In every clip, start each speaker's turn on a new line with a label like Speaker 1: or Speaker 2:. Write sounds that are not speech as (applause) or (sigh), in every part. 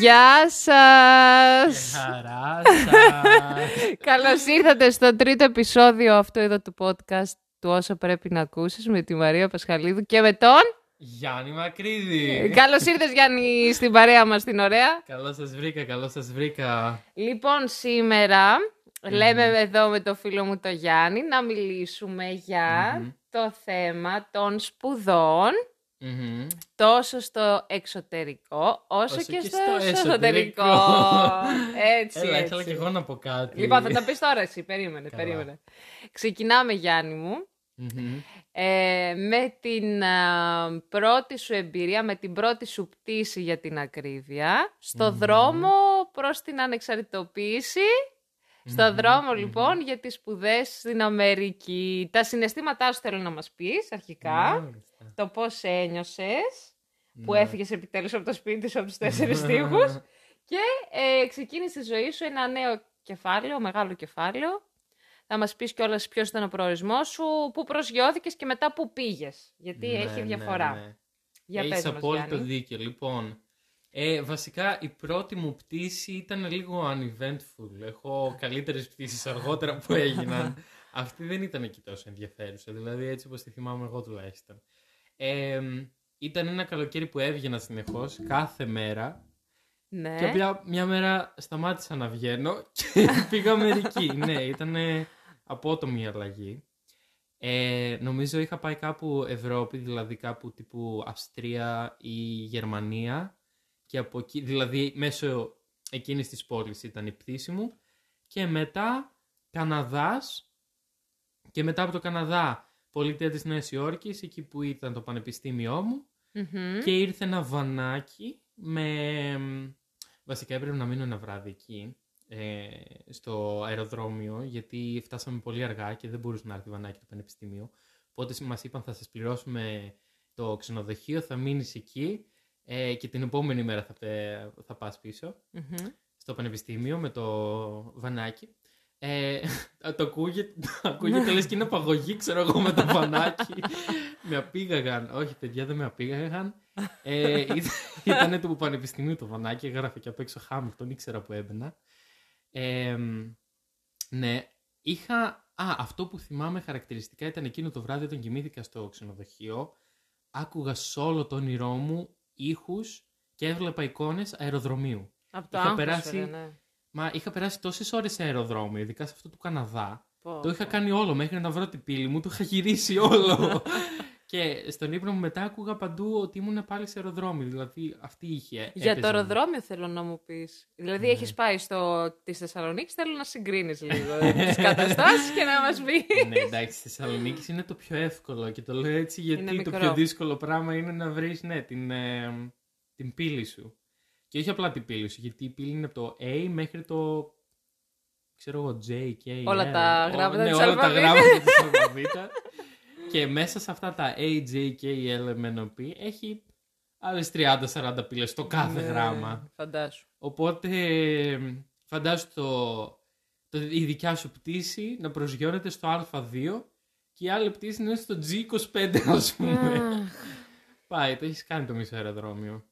Speaker 1: Γεια σας!
Speaker 2: Χαρά σας. (laughs)
Speaker 1: Καλώς ήρθατε στο τρίτο επεισόδιο αυτό εδώ του podcast του Όσο Πρέπει να Ακούσεις με τη Μαρία Πασχαλίδου και με τον...
Speaker 2: Γιάννη Μακρύδη.
Speaker 1: Καλώς ήρθες Γιάννη στην παρέα μας την ωραία.
Speaker 2: Καλώς σας βρήκα, καλώς σας βρήκα.
Speaker 1: Λοιπόν, σήμερα λέμε εδώ με το φίλο μου το Γιάννη να μιλήσουμε για
Speaker 2: Μμμ.
Speaker 1: το θέμα των σπουδών
Speaker 2: Μμμ.
Speaker 1: τόσο στο εξωτερικό όσο,
Speaker 2: Όσο
Speaker 1: και,
Speaker 2: και
Speaker 1: στο,
Speaker 2: στο
Speaker 1: εσωτερικό.
Speaker 2: εσωτερικό.
Speaker 1: έτσι,
Speaker 2: Έλα,
Speaker 1: έτσι.
Speaker 2: ήθελα και εγώ να πω κάτι.
Speaker 1: Λοιπόν, θα τα πεις τώρα εσύ. Περίμενε,
Speaker 2: Καλά.
Speaker 1: περίμενε. Ξεκινάμε, Γιάννη μου,
Speaker 2: Μμμ.
Speaker 1: Ε, με την α, πρώτη σου εμπειρία, με την πρώτη σου πτήση για την ακρίβεια, στο
Speaker 2: Μμμ.
Speaker 1: δρόμο προς την ανεξαρτητοποίηση. Στο
Speaker 2: Μμμ,
Speaker 1: δρόμο,
Speaker 2: μμμ.
Speaker 1: λοιπόν, για τις σπουδές στην Αμερική. Τα συναισθήματά σου θέλω να μας πεις, αρχικά.
Speaker 2: Μάλιστα.
Speaker 1: Το πώς ένιωσες, που
Speaker 2: Ναι.
Speaker 1: έφυγες επιτέλους από το σπίτι σου, από τους τέσσερις (laughs) τείχους. Και ε, ξεκίνησε τη ζωή σου ένα νέο κεφάλαιο, μεγάλο κεφάλαιο. Θα μας πεις κιόλας ποιος ήταν ο προορισμός σου, πού προσγειώθηκες και μετά πού πήγες. Γιατί
Speaker 2: Ναι,
Speaker 1: έχει
Speaker 2: ναι,
Speaker 1: διαφορά.
Speaker 2: ναι.
Speaker 1: Για
Speaker 2: Έχεις
Speaker 1: πες μας,
Speaker 2: απόλυτο
Speaker 1: Γιάννη.
Speaker 2: δίκιο. Λοιπόν, ε, βασικά η πρώτη μου πτήση ήταν λίγο uneventful. Έχω καλύτερες πτήσεις αργότερα που έγιναν. (laughs) Αυτή δεν ήταν και τόσο ενδιαφέρουσα. Δηλαδή έτσι όπως τη θυμάμαι εγώ τουλάχιστον. Ε, ήταν ένα καλοκαίρι που έβγαινα συνεχώς κάθε μέρα
Speaker 1: Ναι.
Speaker 2: και απλά μια μέρα σταμάτησα να βγαίνω και (laughs) πήγα Αμερική. ναι, ήταν απότομη η αλλαγή. Ε, νομίζω είχα πάει κάπου Ευρώπη, δηλαδή κάπου τύπου Αυστρία ή Γερμανία και από εκεί, δηλαδή μέσω εκείνης της πόλης ήταν η πτήση μου και μετά Καναδάς και μετά από το Καναδά πολιτεία της Νέας Υόρκης, εκεί που ήταν το πανεπιστήμιό μου
Speaker 1: Μμμ.
Speaker 2: και ήρθε ένα βανάκι με... Βασικά έπρεπε να μείνω ένα βράδυ εκεί, ε, στο αεροδρόμιο, γιατί φτάσαμε πολύ αργά και δεν μπορούσε να έρθει βανάκι το πανεπιστήμιο. Οπότε μας είπαν θα σας πληρώσουμε το ξενοδοχείο, θα μείνεις εκεί ε, και την επόμενη μέρα θα, πε- θα πας πίσω
Speaker 1: Μμμ.
Speaker 2: στο πανεπιστήμιο με το βανάκι. Ε, (laughs) το ακούγεται, (laughs) ακούγεται λες και είναι απαγωγή, ξέρω εγώ, με το (laughs) βανάκι. με απήγαγαν. Όχι, παιδιά, δεν με απήγαγαν. Ε, ήταν του πανεπιστημίου το βανάκι, έγραφε και απ' έξω Χάμιλτον, ήξερα που έμπαινα. Ε, ναι, είχα... Α, αυτό που θυμάμαι χαρακτηριστικά ήταν εκείνο το βράδυ όταν κοιμήθηκα στο ξενοδοχείο. Άκουγα σε όλο το όνειρό μου ήχους και έβλεπα εικόνες αεροδρομίου.
Speaker 1: Από το
Speaker 2: Είχα
Speaker 1: άγχος,
Speaker 2: περάσει-
Speaker 1: ρε, ναι.
Speaker 2: Μα είχα περάσει τόσες ώρες σε αεροδρόμιο, ειδικά σε αυτό του Καναδά.
Speaker 1: Πω,
Speaker 2: Το είχα
Speaker 1: πω.
Speaker 2: κάνει όλο μέχρι να βρω την πύλη μου, το είχα γυρίσει όλο. (laughs) και στον ύπνο μου μετά άκουγα παντού ότι ήμουν πάλι σε αεροδρόμιο. Δηλαδή αυτή είχε.
Speaker 1: Για
Speaker 2: έπαιζε
Speaker 1: το
Speaker 2: μου.
Speaker 1: αεροδρόμιο θέλω να μου πεις. Δηλαδή
Speaker 2: Ναι.
Speaker 1: έχεις πάει στο... της Θεσσαλονίκης, θέλω να συγκρίνεις λίγο τις (laughs) καταστάσεις και να μας πεις.
Speaker 2: ναι, εντάξει, στη Θεσσαλονίκης είναι το πιο εύκολο και το λέω έτσι γιατί
Speaker 1: Είναι
Speaker 2: το
Speaker 1: μικρό.
Speaker 2: πιο δύσκολο πράγμα είναι να βρεις ναι, την, ε, την πύλη σου. Και όχι απλά την πύλη σου, γιατί η πύλη είναι από το A μέχρι το. ξέρω εγώ, J, K.
Speaker 1: Όλα
Speaker 2: L.
Speaker 1: τα
Speaker 2: Ό,
Speaker 1: γράμματα
Speaker 2: ναι,
Speaker 1: της
Speaker 2: όλα τα
Speaker 1: αλφαβήτας.
Speaker 2: γράμματα της αλφαβήτας. (laughs) και μέσα σε αυτά τα A, J, K, L, M, N, O, P έχει άλλες 30-40 πύλες στο κάθε
Speaker 1: Ναι,
Speaker 2: γράμμα.
Speaker 1: Φαντάσου.
Speaker 2: Οπότε φαντάσου το, το, η δικιά σου πτήση να προσγειώνεται στο Α2 και η άλλη πτήση να είναι στο G25 ας πούμε.
Speaker 1: Αχ.
Speaker 2: Πάει, το έχεις κάνει το μισό αεροδρόμιο.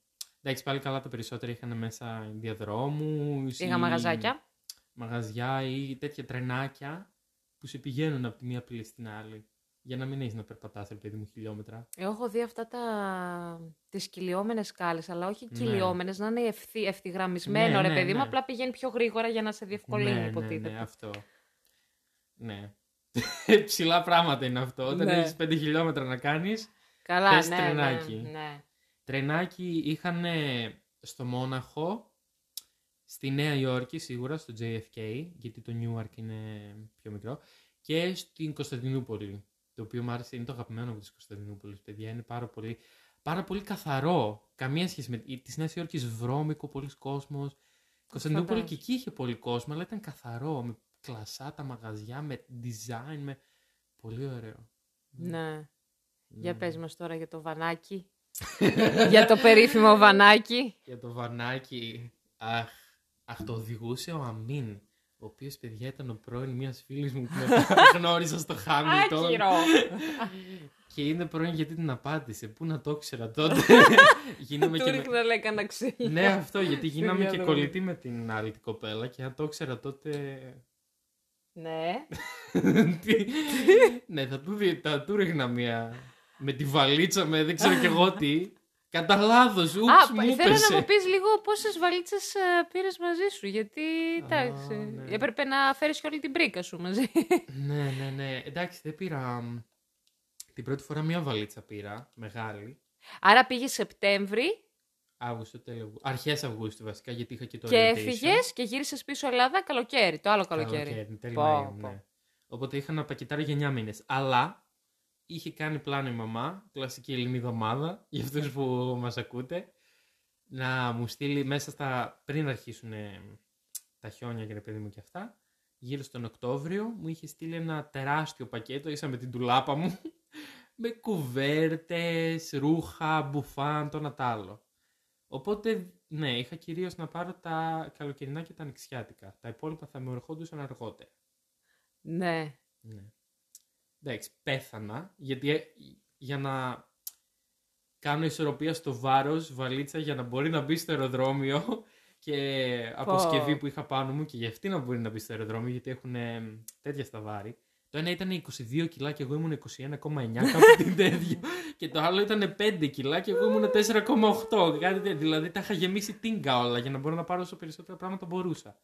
Speaker 2: Εντάξει, πάλι καλά τα περισσότερα είχαν μέσα διαδρόμους
Speaker 1: Είχα
Speaker 2: ή
Speaker 1: μαγαζάκια.
Speaker 2: Μαγαζιά ή τέτοια τρενάκια που σε πηγαίνουν από τη μία πύλη στην άλλη. Για να μην έχεις να περπατάς, ρε παιδί μου, χιλιόμετρα.
Speaker 1: Εγώ έχω δει αυτά τα... τις κυλιόμενες σκάλες, αλλά όχι
Speaker 2: Ναι.
Speaker 1: κυλιόμενες, να είναι ευθύ, ευθυγραμμισμένο,
Speaker 2: Ναι,
Speaker 1: ρε
Speaker 2: ναι,
Speaker 1: παιδί μου,
Speaker 2: ναι.
Speaker 1: απλά πηγαίνει πιο γρήγορα για να σε διευκολύνει,
Speaker 2: ναι, ναι,
Speaker 1: υποτίθεται.
Speaker 2: ναι, αυτό. Ναι. (laughs) Ψηλά πράγματα είναι αυτό. Όταν
Speaker 1: Ναι.
Speaker 2: έχεις 5 χιλιόμετρα να κάνεις,
Speaker 1: Καλά,
Speaker 2: Θες
Speaker 1: ναι,
Speaker 2: τρενάκι.
Speaker 1: ναι, ναι.
Speaker 2: Τρενάκι είχαν στο Μόναχο, στη Νέα Υόρκη σίγουρα, στο JFK, γιατί το Newark είναι πιο μικρό, και στην Κωνσταντινούπολη, το οποίο μου άρεσε, είναι το αγαπημένο μου της Κωνσταντινούπολης, παιδιά, είναι πάρα πολύ, πάρα πολύ καθαρό. Καμία σχέση με της Νέας Υόρκης βρώμικο, πολλοί κόσμος. Η Κωνσταντινούπολη και
Speaker 1: Φαντάζομαι.
Speaker 2: εκεί είχε πολύ κόσμο, αλλά ήταν καθαρό, με κλασσά τα μαγαζιά, με design, με... Πολύ ωραίο.
Speaker 1: ναι. Για
Speaker 2: Ναι.
Speaker 1: πες μας τώρα για το βανάκι. (laughs) για το περίφημο βανάκι.
Speaker 2: Για το βανάκι. Αχ, αχ, το οδηγούσε ο Αμίν. Ο οποίος παιδιά ήταν ο πρώην μιας φίλης μου που μετά (laughs) γνώρισα στο Χάμιλτον.
Speaker 1: Άκυρο.
Speaker 2: Και είναι πρώην γιατί την απάντησε. Πού να το ήξερα τότε. (laughs) Γίναμε
Speaker 1: Του
Speaker 2: και με...
Speaker 1: ρίχνα λέει κανένα ξύλο.
Speaker 2: Ναι, αυτό γιατί γίναμε και
Speaker 1: διαδρομή.
Speaker 2: κολλητοί με την άλλη την κοπέλα και αν το ήξερα τότε.
Speaker 1: Ναι. (laughs)
Speaker 2: Τι- ναι, θα του, δι- θα του ρίχνα μία. Με τη βαλίτσα με δεν ξέρω κι εγώ τι. Κατά λάθος, ούψ,
Speaker 1: Α,
Speaker 2: μου
Speaker 1: θέλω
Speaker 2: έπεσε.
Speaker 1: να μου πεις λίγο πόσες βαλίτσες ε, πήρες μαζί σου, γιατί εντάξει,
Speaker 2: ναι.
Speaker 1: έπρεπε να φέρεις και όλη την πρίκα σου μαζί.
Speaker 2: Ναι, ναι, ναι. Εντάξει, δεν πήρα. μ, Την πρώτη φορά μία βαλίτσα πήρα, μεγάλη.
Speaker 1: Άρα πήγες Σεπτέμβρη
Speaker 2: Αύγουστο, τέλειο. Αρχές Αυγούστου βασικά, γιατί είχα και το
Speaker 1: και
Speaker 2: orientation.
Speaker 1: έφυγες και γύρισες πίσω Ελλάδα καλοκαίρι, το άλλο καλοκαίρι.
Speaker 2: τέλη
Speaker 1: Πω,
Speaker 2: Μαΐου,
Speaker 1: πω.
Speaker 2: ναι. Οπότε είχα να πακετάρω για 9 μήνες. Αλλά είχε κάνει πλάνο η μαμά, κλασική ελληνική εβδομάδα, (laughs) για αυτούς που μας ακούτε, να μου στείλει μέσα στα. πριν αρχίσουν ε, τα χιόνια και ρε παιδί μου και αυτά, γύρω στον Οκτώβριο, μου είχε στείλει ένα τεράστιο πακέτο, ίσα με την τουλάπα μου, (laughs) με κουβέρτες, ρούχα, μπουφάν, το ένα τ' άλλο. Οπότε, ναι, είχα κυρίως να πάρω τα καλοκαιρινά και τα ανοιξιάτικα. Τα υπόλοιπα θα μου ερχόντουσαν αργότερα.
Speaker 1: Ναι.
Speaker 2: Ναι. Εντάξει, πέθανα, γιατί ε, για να κάνω ισορροπία στο βάρος, βαλίτσα για να μπορεί να μπει στο αεροδρόμιο (laughs) και αποσκευή που είχα πάνω μου και για αυτή να μπορεί να μπει στο αεροδρόμιο, γιατί έχουν ε, τέτοια στα βάρη. Το ένα ήταν 22 κιλά και εγώ ήμουν 21,9 κάπου την τέτοιο. Και το άλλο ήταν 5 κιλά και εγώ ήμουν 4,8. Κάτι τέτοιο. Δηλαδή τα είχα γεμίσει τίνκα όλα για να μπορώ να πάρω όσο περισσότερα πράγματα μπορούσα.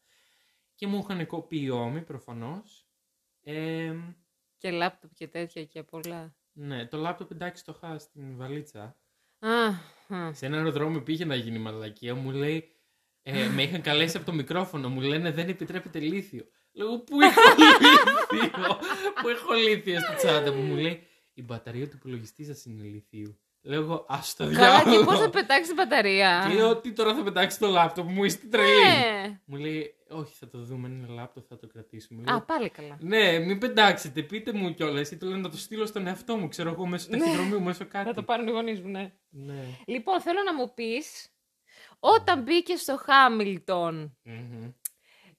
Speaker 2: Και μου είχαν κοπεί οι ώμοι προφανώς. Ε,
Speaker 1: Και λάπτοπ και τέτοια και πολλά.
Speaker 2: ναι, το λάπτοπ εντάξει το είχα στην βαλίτσα.
Speaker 1: Α, α.
Speaker 2: Σε ένα αεροδρόμιο πήγε να γίνει μαλακία. Μου λέει, ε, με είχαν καλέσει από το μικρόφωνο. Μου λένε δεν επιτρέπεται λίθιο. Λέω πού έχω λίθιο; πού έχω λίθιο στη τσάντα μου; Μου λέει η μπαταρία του υπολογιστή σας είναι λιθίου. Λέω εγώ ας το
Speaker 1: Καλά, και
Speaker 2: διάλογο.
Speaker 1: πώς θα πετάξεις την μπαταρία;
Speaker 2: Και λέω τι τώρα θα πετάξεις το λάπτοπ μου, είστε τρελοί.
Speaker 1: Ναι.
Speaker 2: Μου λέει όχι θα το δούμε, είναι λάπτοπ, θα το κρατήσουμε. Λέω,
Speaker 1: Α, πάλι καλά.
Speaker 2: ναι, μην πετάξετε, πείτε μου κιόλας. Ή το λένε να το στείλω στον εαυτό μου, ξέρω εγώ, μέσω ταχυδρομείου, μέσω κάτι.
Speaker 1: Θα το πάρουν οι γονείς μου, ναι.
Speaker 2: Ναι.
Speaker 1: Λοιπόν, θέλω να μου πεις, όταν μπήκες στο Χάμιλτον,
Speaker 2: Μμμ.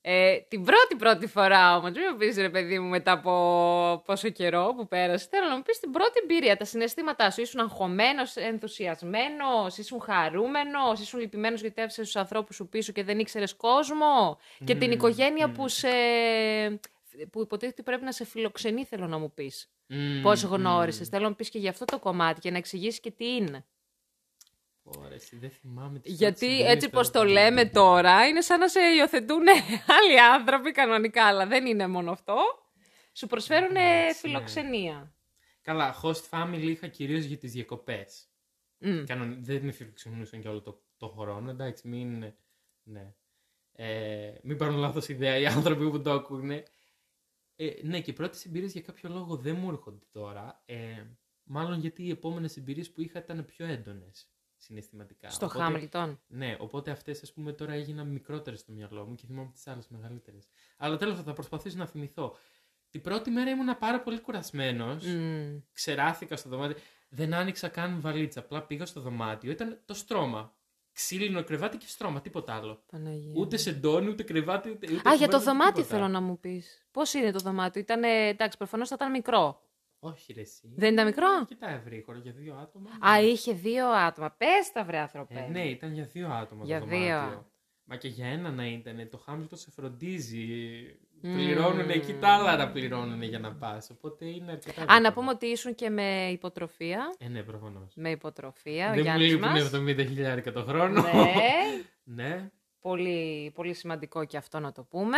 Speaker 1: Ε, την πρώτη πρώτη φορά όμως, μην μου πεις ρε παιδί μου μετά από πόσο καιρό που πέρασε, θέλω να μου πεις την πρώτη εμπειρία, τα συναισθήματά σου. Ήσουν αγχωμένος, ενθουσιασμένος, ήσουν χαρούμενος, ήσουν λυπημένος γιατί άφησες τους ανθρώπους σου πίσω και δεν ήξερες κόσμο και την
Speaker 2: Μμμ,
Speaker 1: οικογένεια
Speaker 2: μμμ.
Speaker 1: που σε... που υποτίθεται ότι πρέπει να σε φιλοξενεί, θέλω να μου πεις.
Speaker 2: Μμμ,
Speaker 1: Πώς
Speaker 2: μμμ.
Speaker 1: γνώρισες. Θέλω να μου πεις και για αυτό το κομμάτι και να εξηγήσεις και τι είναι.
Speaker 2: Ωραία, εσύ δεν θυμάμαι τις
Speaker 1: Γιατί
Speaker 2: πρώτες εμπειρίες
Speaker 1: έτσι
Speaker 2: τώρα
Speaker 1: πως το
Speaker 2: που
Speaker 1: λέμε
Speaker 2: είχα.
Speaker 1: τώρα, είναι σαν να σε υιοθετούν (laughs) άλλοι άνθρωποι κανονικά, αλλά δεν είναι μόνο αυτό. Σου προσφέρουν
Speaker 2: Εντάξει, ναι.
Speaker 1: φιλοξενία.
Speaker 2: Καλά, host family είχα κυρίως για τις διακοπές.
Speaker 1: Μμ.
Speaker 2: Δεν με φιλοξενούσαν και όλο το, το χρόνο, εντάξει, μην. Ναι. Ε, μην πάρουν λάθος ιδέα οι άνθρωποι που το ακούνε. Ε, ναι, και οι πρώτες εμπειρίες για κάποιο λόγο δεν μου έρχονται τώρα. Ε, μάλλον γιατί οι επόμενες εμπειρίες που είχα ήταν πιο έντονες συναισθηματικά.
Speaker 1: Στο
Speaker 2: Οπότε-
Speaker 1: Χάμιλτον.
Speaker 2: Ναι, οπότε αυτές ας πούμε τώρα έγιναν μικρότερες στο μυαλό μου και θυμάμαι τις άλλες μεγαλύτερες. Αλλά τέλος θα προσπαθήσω να θυμηθώ. Την πρώτη μέρα ήμουν πάρα πολύ κουρασμένος.
Speaker 1: Μμ.
Speaker 2: Ξεράθηκα στο δωμάτιο. Δεν άνοιξα καν βαλίτσα. Απλά πήγα στο δωμάτιο. Ήταν το στρώμα. Ξύλινο κρεβάτι και στρώμα, τίποτα άλλο.
Speaker 1: Παναγία.
Speaker 2: Ούτε σεντόνι, ούτε κρεβάτι, ούτε. ούτε
Speaker 1: Α, για το
Speaker 2: κουβέρτα,
Speaker 1: δωμάτιο
Speaker 2: τίποτα.
Speaker 1: θέλω να μου πεις. Πώς είναι το δωμάτιο; Ήταν, εντάξει, προφανώς θα ήταν μικρό.
Speaker 2: Όχι, ρε, εσύ.
Speaker 1: Δεν ήταν μικρό;
Speaker 2: Κοιτά, ευρύχωρο για δύο άτομα.
Speaker 1: Α, είχε δύο άτομα. Πες τα βρε άνθρωπε.
Speaker 2: Ε, ναι, ήταν για δύο άτομα
Speaker 1: Για
Speaker 2: το
Speaker 1: δύο.
Speaker 2: δωμάτιο. Μα και για ένα να ήταν. Το Χάμιλτον σε φροντίζει.
Speaker 1: Μμμ.
Speaker 2: Πληρώνουν εκεί τα άλλα να πληρώνουν για να πας. Οπότε είναι αρκετά.
Speaker 1: Α, να
Speaker 2: δύσκολο.
Speaker 1: πούμε ότι ήσουν και με υποτροφία.
Speaker 2: Ε, ναι, προφανώς.
Speaker 1: Με υποτροφία, ο
Speaker 2: Δεν μου
Speaker 1: Γιάννης
Speaker 2: λείπουν
Speaker 1: μας.
Speaker 2: 70 χιλιάρικα το χρόνο.
Speaker 1: Ναι, (laughs)
Speaker 2: ναι.
Speaker 1: πολύ, πολύ σημαντικό και αυτό να το πούμε.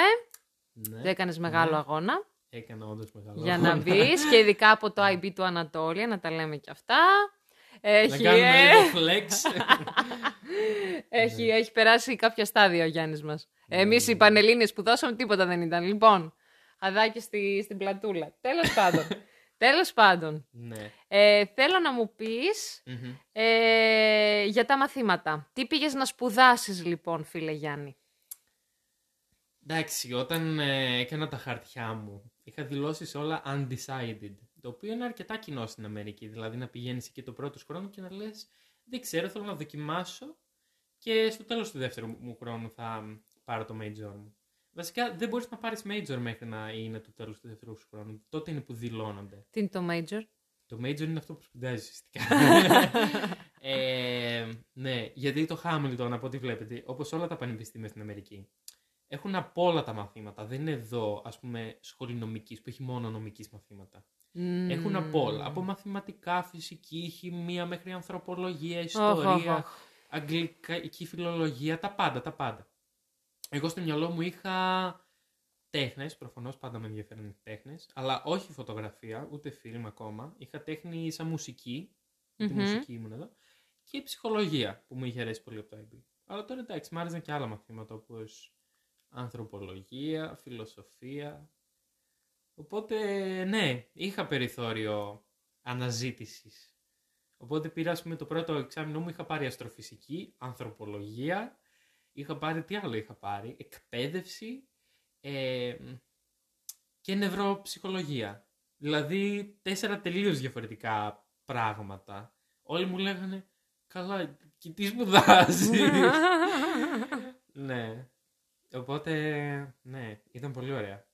Speaker 2: ναι.
Speaker 1: Δεν έκανες μεγάλο
Speaker 2: Ναι.
Speaker 1: αγώνα
Speaker 2: Έκανα όντως μεγάλο.
Speaker 1: για να
Speaker 2: αγώνα.
Speaker 1: μπεις και (laughs) ειδικά από το IB του Ανατόλια, να τα λέμε και αυτά.
Speaker 2: Να
Speaker 1: Έχει,
Speaker 2: κάνουμε
Speaker 1: ε,
Speaker 2: λίγο flex. (laughs)
Speaker 1: έχει,
Speaker 2: Ναι.
Speaker 1: έχει περάσει κάποια στάδια ο Γιάννης μας. Εμείς οι Πανελλήνες που δώσαμε τίποτα δεν ήταν. Λοιπόν, χαδάκι στη, στην πλατούλα. Τέλος πάντων. (laughs) Τέλος πάντων.
Speaker 2: ναι.
Speaker 1: Ε, θέλω να μου πεις
Speaker 2: Μμμ.
Speaker 1: ε, για τα μαθήματα. Τι πήγες να σπουδάσεις λοιπόν, φίλε Γιάννη;
Speaker 2: Εντάξει, όταν ε, έκανα τα χαρτιά μου, είχα δηλώσει όλα undecided. Το οποίο είναι αρκετά κοινό στην Αμερική. Δηλαδή να πηγαίνεις εκεί το πρώτος χρόνο και να λες: Δεν ξέρω, θέλω να δοκιμάσω. Και και στο τέλος του δεύτερου μου χρόνου θα πάρω το major μου. Βασικά δεν μπορείς να πάρεις major μέχρι να είναι το τέλος του δεύτερου σου χρόνου. Τότε είναι που δηλώνονται.
Speaker 1: Τι είναι το major?
Speaker 2: Το major είναι αυτό που σπουδάζεις ουσιαστικά. (laughs) ε, ναι, γιατί το Hamilton, από ό,τι βλέπετε, όπως όλα τα πανεπιστήμια στην Αμερική, έχουν από όλα τα μαθήματα. Δεν είναι εδώ, ας πούμε, σχολή νομικής, που έχει μόνο νομικής μαθήματα.
Speaker 1: Μμμ.
Speaker 2: Έχουν από όλα. Από μαθηματικά, φυσική, χημεία, μέχρι ανθρωπολογία,
Speaker 1: Οχ,
Speaker 2: ιστορία,
Speaker 1: οχ, οχ.
Speaker 2: αγγλική φιλολογία, τα πάντα, τα πάντα. Εγώ στο μυαλό μου είχα τέχνες, προφανώς πάντα με ενδιαφέρουν οι τέχνες, αλλά όχι φωτογραφία, ούτε φιλμ ακόμα. Είχα τέχνη σαν μουσική, τη
Speaker 1: Μμμ.
Speaker 2: μουσική ήμουν εδώ, και ψυχολογία που μου είχε αρέσει πολύ από το IB. Αλλά τώρα εντάξει, μου άρεσαν και άλλα μαθήματα όπως ανθρωπολογία, φιλοσοφία. Οπότε ναι, είχα περιθώριο αναζήτησης. Οπότε πήρα ας πούμε, το πρώτο εξάμεινο μου είχα πάρει αστροφυσική, ανθρωπολογία, είχα πάρει, τι άλλο είχα πάρει, εκπαίδευση ε, και νευροψυχολογία. Δηλαδή τέσσερα τελείως διαφορετικά πράγματα. Όλοι μου λέγανε, καλά, και τι σπουδάζεις. ναι. Οπότε, ναι, ήταν πολύ ωραία.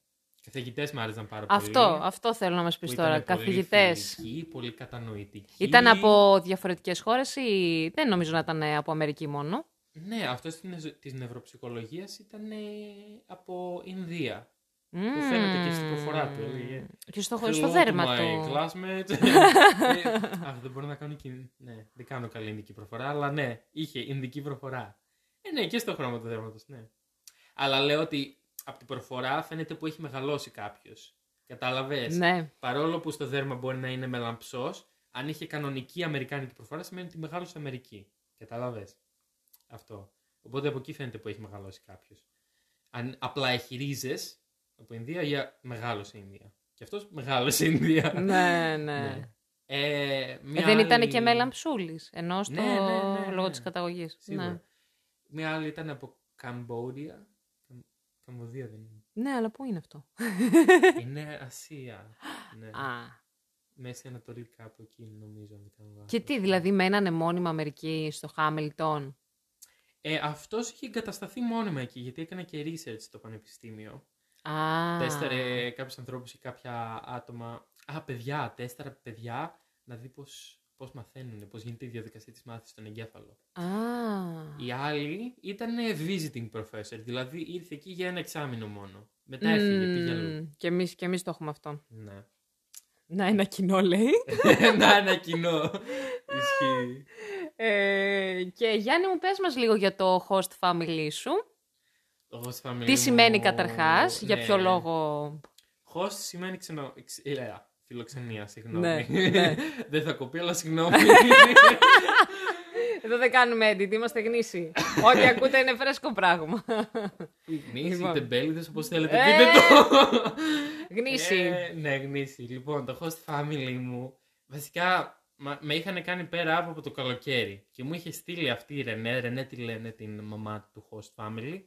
Speaker 2: Καθηγητές μου άρεσαν πάρα πολύ.
Speaker 1: αυτό, αυτό θέλω να μας πεις
Speaker 2: που
Speaker 1: τώρα.
Speaker 2: ήταν πολύ
Speaker 1: Καθηγητές.
Speaker 2: φιλικοί, πολύ κατανοητικοί.
Speaker 1: Ήταν από διαφορετικές χώρες ή δεν νομίζω να ήταν από Αμερική μόνο;
Speaker 2: Ναι, αυτό της νευροψυχολογίας ήταν ε, από Ινδία.
Speaker 1: Μμμ.
Speaker 2: Που φαίνεται και στην προφορά του. έλεγε,
Speaker 1: Και στο,
Speaker 2: «Hello
Speaker 1: στο
Speaker 2: to
Speaker 1: δέρμα
Speaker 2: my
Speaker 1: του.
Speaker 2: classmates». (laughs) Ε, Αχ, δεν μπορώ να κάνω και... Ναι, δεν κάνω καλή Ινδική προφορά, αλλά ναι, είχε Ινδική προφορά. Ε, ναι, και στο χρώμα του δέρματος, ναι. Αλλά λέω ότι από την προφορά φαίνεται που έχει μεγαλώσει κάποιος. Κατάλαβες;
Speaker 1: Ναι.
Speaker 2: Παρόλο που στο δέρμα μπορεί να είναι μελαμψός, αν είχε κανονική αμερικάνικη προφορά σημαίνει ότι μεγάλωσε Αμερική. Κατάλαβες; Αυτό. Οπότε από εκεί φαίνεται που έχει μεγαλώσει κάποιος. Αν απλά έχει ρίζες από Ινδία ή μεγάλωσε Ινδία. Και αυτός μεγάλωσε Ινδία. (laughs)
Speaker 1: ναι, ναι.
Speaker 2: Ναι. Ε,
Speaker 1: Ε,
Speaker 2: μια
Speaker 1: δεν ήταν
Speaker 2: άλλη-
Speaker 1: και μέλαμψούλης, ενώ στο
Speaker 2: Ναι, ναι, ναι, ναι.
Speaker 1: λόγω της καταγωγής.
Speaker 2: Σίγουρα.
Speaker 1: Ναι.
Speaker 2: Μια άλλη ήταν από Καμπόδια. Καμ- Καμβοδία δεν είναι.
Speaker 1: ναι, αλλά πού είναι αυτό;
Speaker 2: είναι Ασία. ναι.
Speaker 1: Α.
Speaker 2: Μέση Ανατολή κάπου εκεί νομίζω. αν δεν κάνω λάθος.
Speaker 1: Και τι, δηλαδή μένανε μόνιμα Αμερική στο Χάμιλτον;
Speaker 2: Ε, αυτός είχε εγκατασταθεί μόνιμα εκεί γιατί έκανε και research στο πανεπιστήμιο.
Speaker 1: Α.
Speaker 2: Τέσταρε κάποιους ανθρώπους ή κάποια άτομα. Α, παιδιά, τέσταρε παιδιά να δει πώς, πώς μαθαίνουν, πώς γίνεται η διαδικασία της μάθησης στον εγκέφαλο.
Speaker 1: Α.
Speaker 2: Οι άλλοι ήταν visiting professor, δηλαδή ήρθε εκεί για ένα εξάμεινο μόνο. Μετά έφυγε, πήγε αλλού.
Speaker 1: Μμμ. Και εμείς, και εμείς το έχουμε αυτό.
Speaker 2: Ναι.
Speaker 1: Να, ένα κοινό λέει. (laughs)
Speaker 2: να, ένα κοινό. (laughs) Ισχύει.
Speaker 1: Ε, και Γιάννη μου πες μας λίγο για το host family σου.
Speaker 2: Το host family
Speaker 1: Τι σημαίνει
Speaker 2: μου-
Speaker 1: καταρχάς, για
Speaker 2: ναι.
Speaker 1: ποιο λόγο...
Speaker 2: Host σημαίνει ξενο... εξ- ε, φιλοξενία, συγγνώμη.
Speaker 1: Ναι, ναι. (laughs)
Speaker 2: Δεν θα κοπεί, αλλά συγγνώμη.
Speaker 1: Εδώ δεν κάνουμε edit, είμαστε γνήσιοι. Ό,τι ακούτε είναι φρέσκο πράγμα.
Speaker 2: Γνήσι,
Speaker 1: Λοιπόν.
Speaker 2: τεμπέληδες, όπως θέλετε.
Speaker 1: Ε!
Speaker 2: Πείτε το.
Speaker 1: Γνήσι.
Speaker 2: Ε, ναι, γνήσι. Λοιπόν, το host family μου, βασικά μα- με είχαν κάνει πέρα από το καλοκαίρι και μου είχε στείλει αυτή η Ρενέ, Ρενέ τη λένε την μαμά του host family,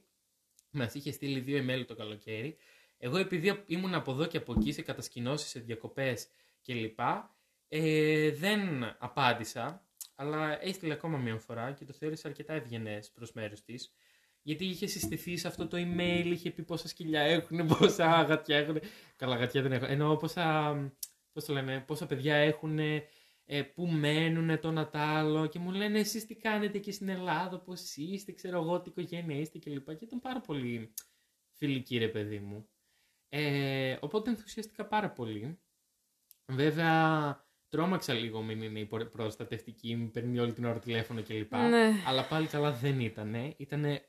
Speaker 2: μας είχε στείλει δύο email το καλοκαίρι. Εγώ επειδή ήμουν από εδώ και από εκεί σε κατασκηνώσεις, σε διακοπές κλπ. Ε, δεν απάντησα, αλλά έστειλε ακόμα μια φορά και το θεώρησα αρκετά ευγενές προς μέρους της. Γιατί είχε συστηθεί σε αυτό το email, είχε πει πόσα σκυλιά έχουν, (laughs) πόσα γατιά έχουν. Καλά, γατιά δεν έχω. Εννοώ πόσα, πώς το λένε, πόσα παιδιά έχουν, ε, που μένουν το Νατάλο και μου λένε εσείς τι κάνετε και στην Ελλάδα, πώς είστε, ξέρω εγώ τι οικογένεια είστε κλπ. Και ήταν πάρα πολύ φιλική ρε παιδί μου. Ε, οπότε ενθουσιαστικά πάρα πολύ. Βέβαια, τρόμαξα λίγο μην είναι η προ- προστατευτική, μου παίρνει όλη την ώρα τηλέφωνο κλπ.
Speaker 1: Ναι.
Speaker 2: Αλλά πάλι καλά δεν ήτανε. Ήτανε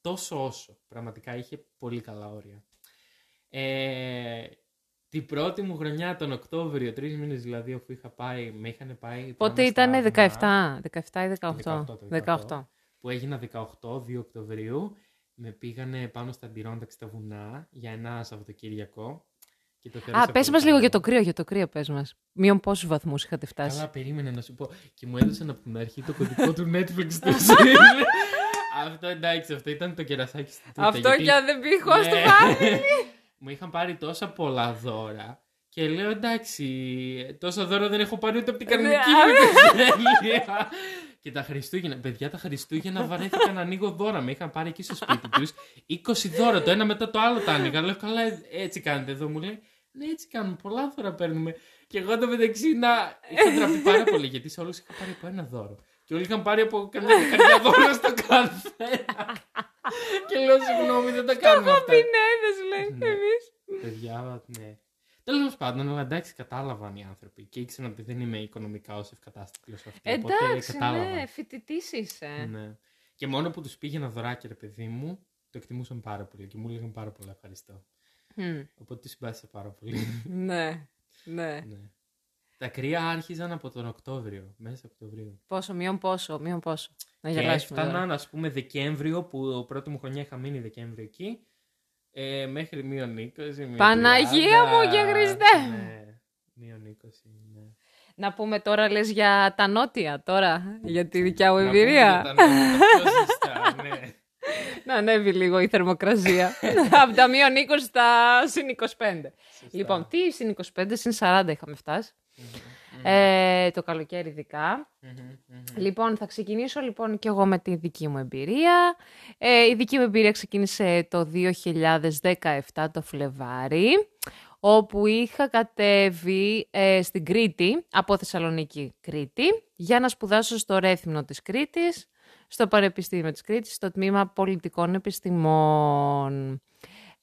Speaker 2: τόσο όσο. Πραγματικά είχε πολύ καλά όρια. Ε, την πρώτη μου χρονιά, τον Οκτώβριο, τρεις μήνες δηλαδή, αφού είχα πάει, με είχαν πάει.
Speaker 1: Πότε
Speaker 2: πάνω στα
Speaker 1: ήταν
Speaker 2: βουνά,
Speaker 1: 17, 17 ή 18.
Speaker 2: 18, το
Speaker 1: 18.
Speaker 2: Που έγινα 18, 2 Οκτωβρίου. Με πήγανε πάνω στα Αντιρόνταξ στα βουνά για ένα Σαββατοκύριακο. Και το θεώρησα
Speaker 1: Α, πες
Speaker 2: πολύ
Speaker 1: μας λίγο
Speaker 2: καλό.
Speaker 1: για το κρύο, για το κρύο πες μας. Μείον πόσους βαθμούς είχατε φτάσει;
Speaker 2: Καλά, περίμενε να σου πω. Και μου έδωσαν από την αρχή το κωδικό του Netflix του Αυτό εντάξει, αυτό ήταν το κερασάκι στην τούτα.
Speaker 1: Αυτό
Speaker 2: γιατί-
Speaker 1: και αν δεν πει host
Speaker 2: Ναι.
Speaker 1: family.
Speaker 2: Μου είχαν πάρει τόσα πολλά δώρα. Και λέω εντάξει, τόσα δώρα δεν έχω πάρει ούτε από την κανονική
Speaker 1: Ναι.
Speaker 2: μου οικογένεια. Και τα Χριστούγεννα, παιδιά, τα Χριστούγεννα βαρέθηκα να ανοίγω δώρα. Με είχαν πάρει εκεί στο σπίτι τους 20 δώρα, το ένα μετά το άλλο τα άνοιγα. Λέω, καλά, έτσι κάνετε εδώ, μου λέει. Ναι, έτσι κάνουμε. Πολλά δώρα παίρνουμε. Και εγώ το μεταξύ να. Είχα τραπεί πάρα πολύ γιατί σε όλους είχα πάρει από ένα δώρο. Και όλοι είχαν πάρει από καμιά δεκαετία δώρο στο καθένα. και λέω, συγγνώμη, δεν τα κάνουμε αυτά.
Speaker 1: Πινέδες, λέει,
Speaker 2: Ναι.
Speaker 1: εμείς.
Speaker 2: Παιδιά, ναι. Τέλος πάντων, αλλά εντάξει, κατάλαβαν οι άνθρωποι και ήξεραν ότι δεν είμαι οικονομικά ως ευκατάστατος όσο αυτοί. οπότε
Speaker 1: Εντάξει,
Speaker 2: κατάλαβαν.
Speaker 1: ναι, φοιτητής είσαι.
Speaker 2: Ναι. Και μόνο που τους πήγαινα δωράκια, ρε παιδί μου, το εκτιμούσαν πάρα πολύ και μου έλεγαν πάρα πολλά ευχαριστώ.
Speaker 1: Μμ,
Speaker 2: Οπότε τους συμπάθησα πάρα πολύ.
Speaker 1: Ναι, ναι.
Speaker 2: ναι. Τα κρύα άρχιζαν από τον Οκτώβριο, μέσα Οκτωβρίου.
Speaker 1: Πόσο, μείον πόσο, μείον πόσο. Να
Speaker 2: Και
Speaker 1: γελάσουμε τώρα.
Speaker 2: έφταναν, ας πούμε, Δεκέμβριο, που πρώτη μου χρονιά είχα μείνει Δεκέμβριο εκεί, ε, μέχρι μείον 20. μείον
Speaker 1: Παναγία
Speaker 2: 30.
Speaker 1: μου και Χριστέ!
Speaker 2: Ναι, μείον 20, ναι.
Speaker 1: Να πούμε τώρα, λες, για τα νότια, τώρα, για τη δικιά μου
Speaker 2: Να πούμε
Speaker 1: εμπειρία.
Speaker 2: για τα νέα, πιο σωστά, ναι. (laughs)
Speaker 1: Να ανέβει λίγο η θερμοκρασία. (laughs) Από τα μείον 20 στα συν 25. Λοιπόν, τι συν 25, συν 40 είχαμε φτάσει. Ε, το καλοκαίρι ειδικά.
Speaker 2: Μμμ, μμμ.
Speaker 1: Λοιπόν, θα ξεκινήσω λοιπόν και εγώ με τη δική μου εμπειρία. Ε, η δική μου εμπειρία ξεκίνησε το 2017 το Φλεβάρι, όπου είχα κατέβει ε, στην Κρήτη, από Θεσσαλονίκη Κρήτη, για να σπουδάσω στο Ρέθυμνο της Κρήτης, στο Πανεπιστήμιο της Κρήτης, στο Τμήμα Πολιτικών Επιστημών.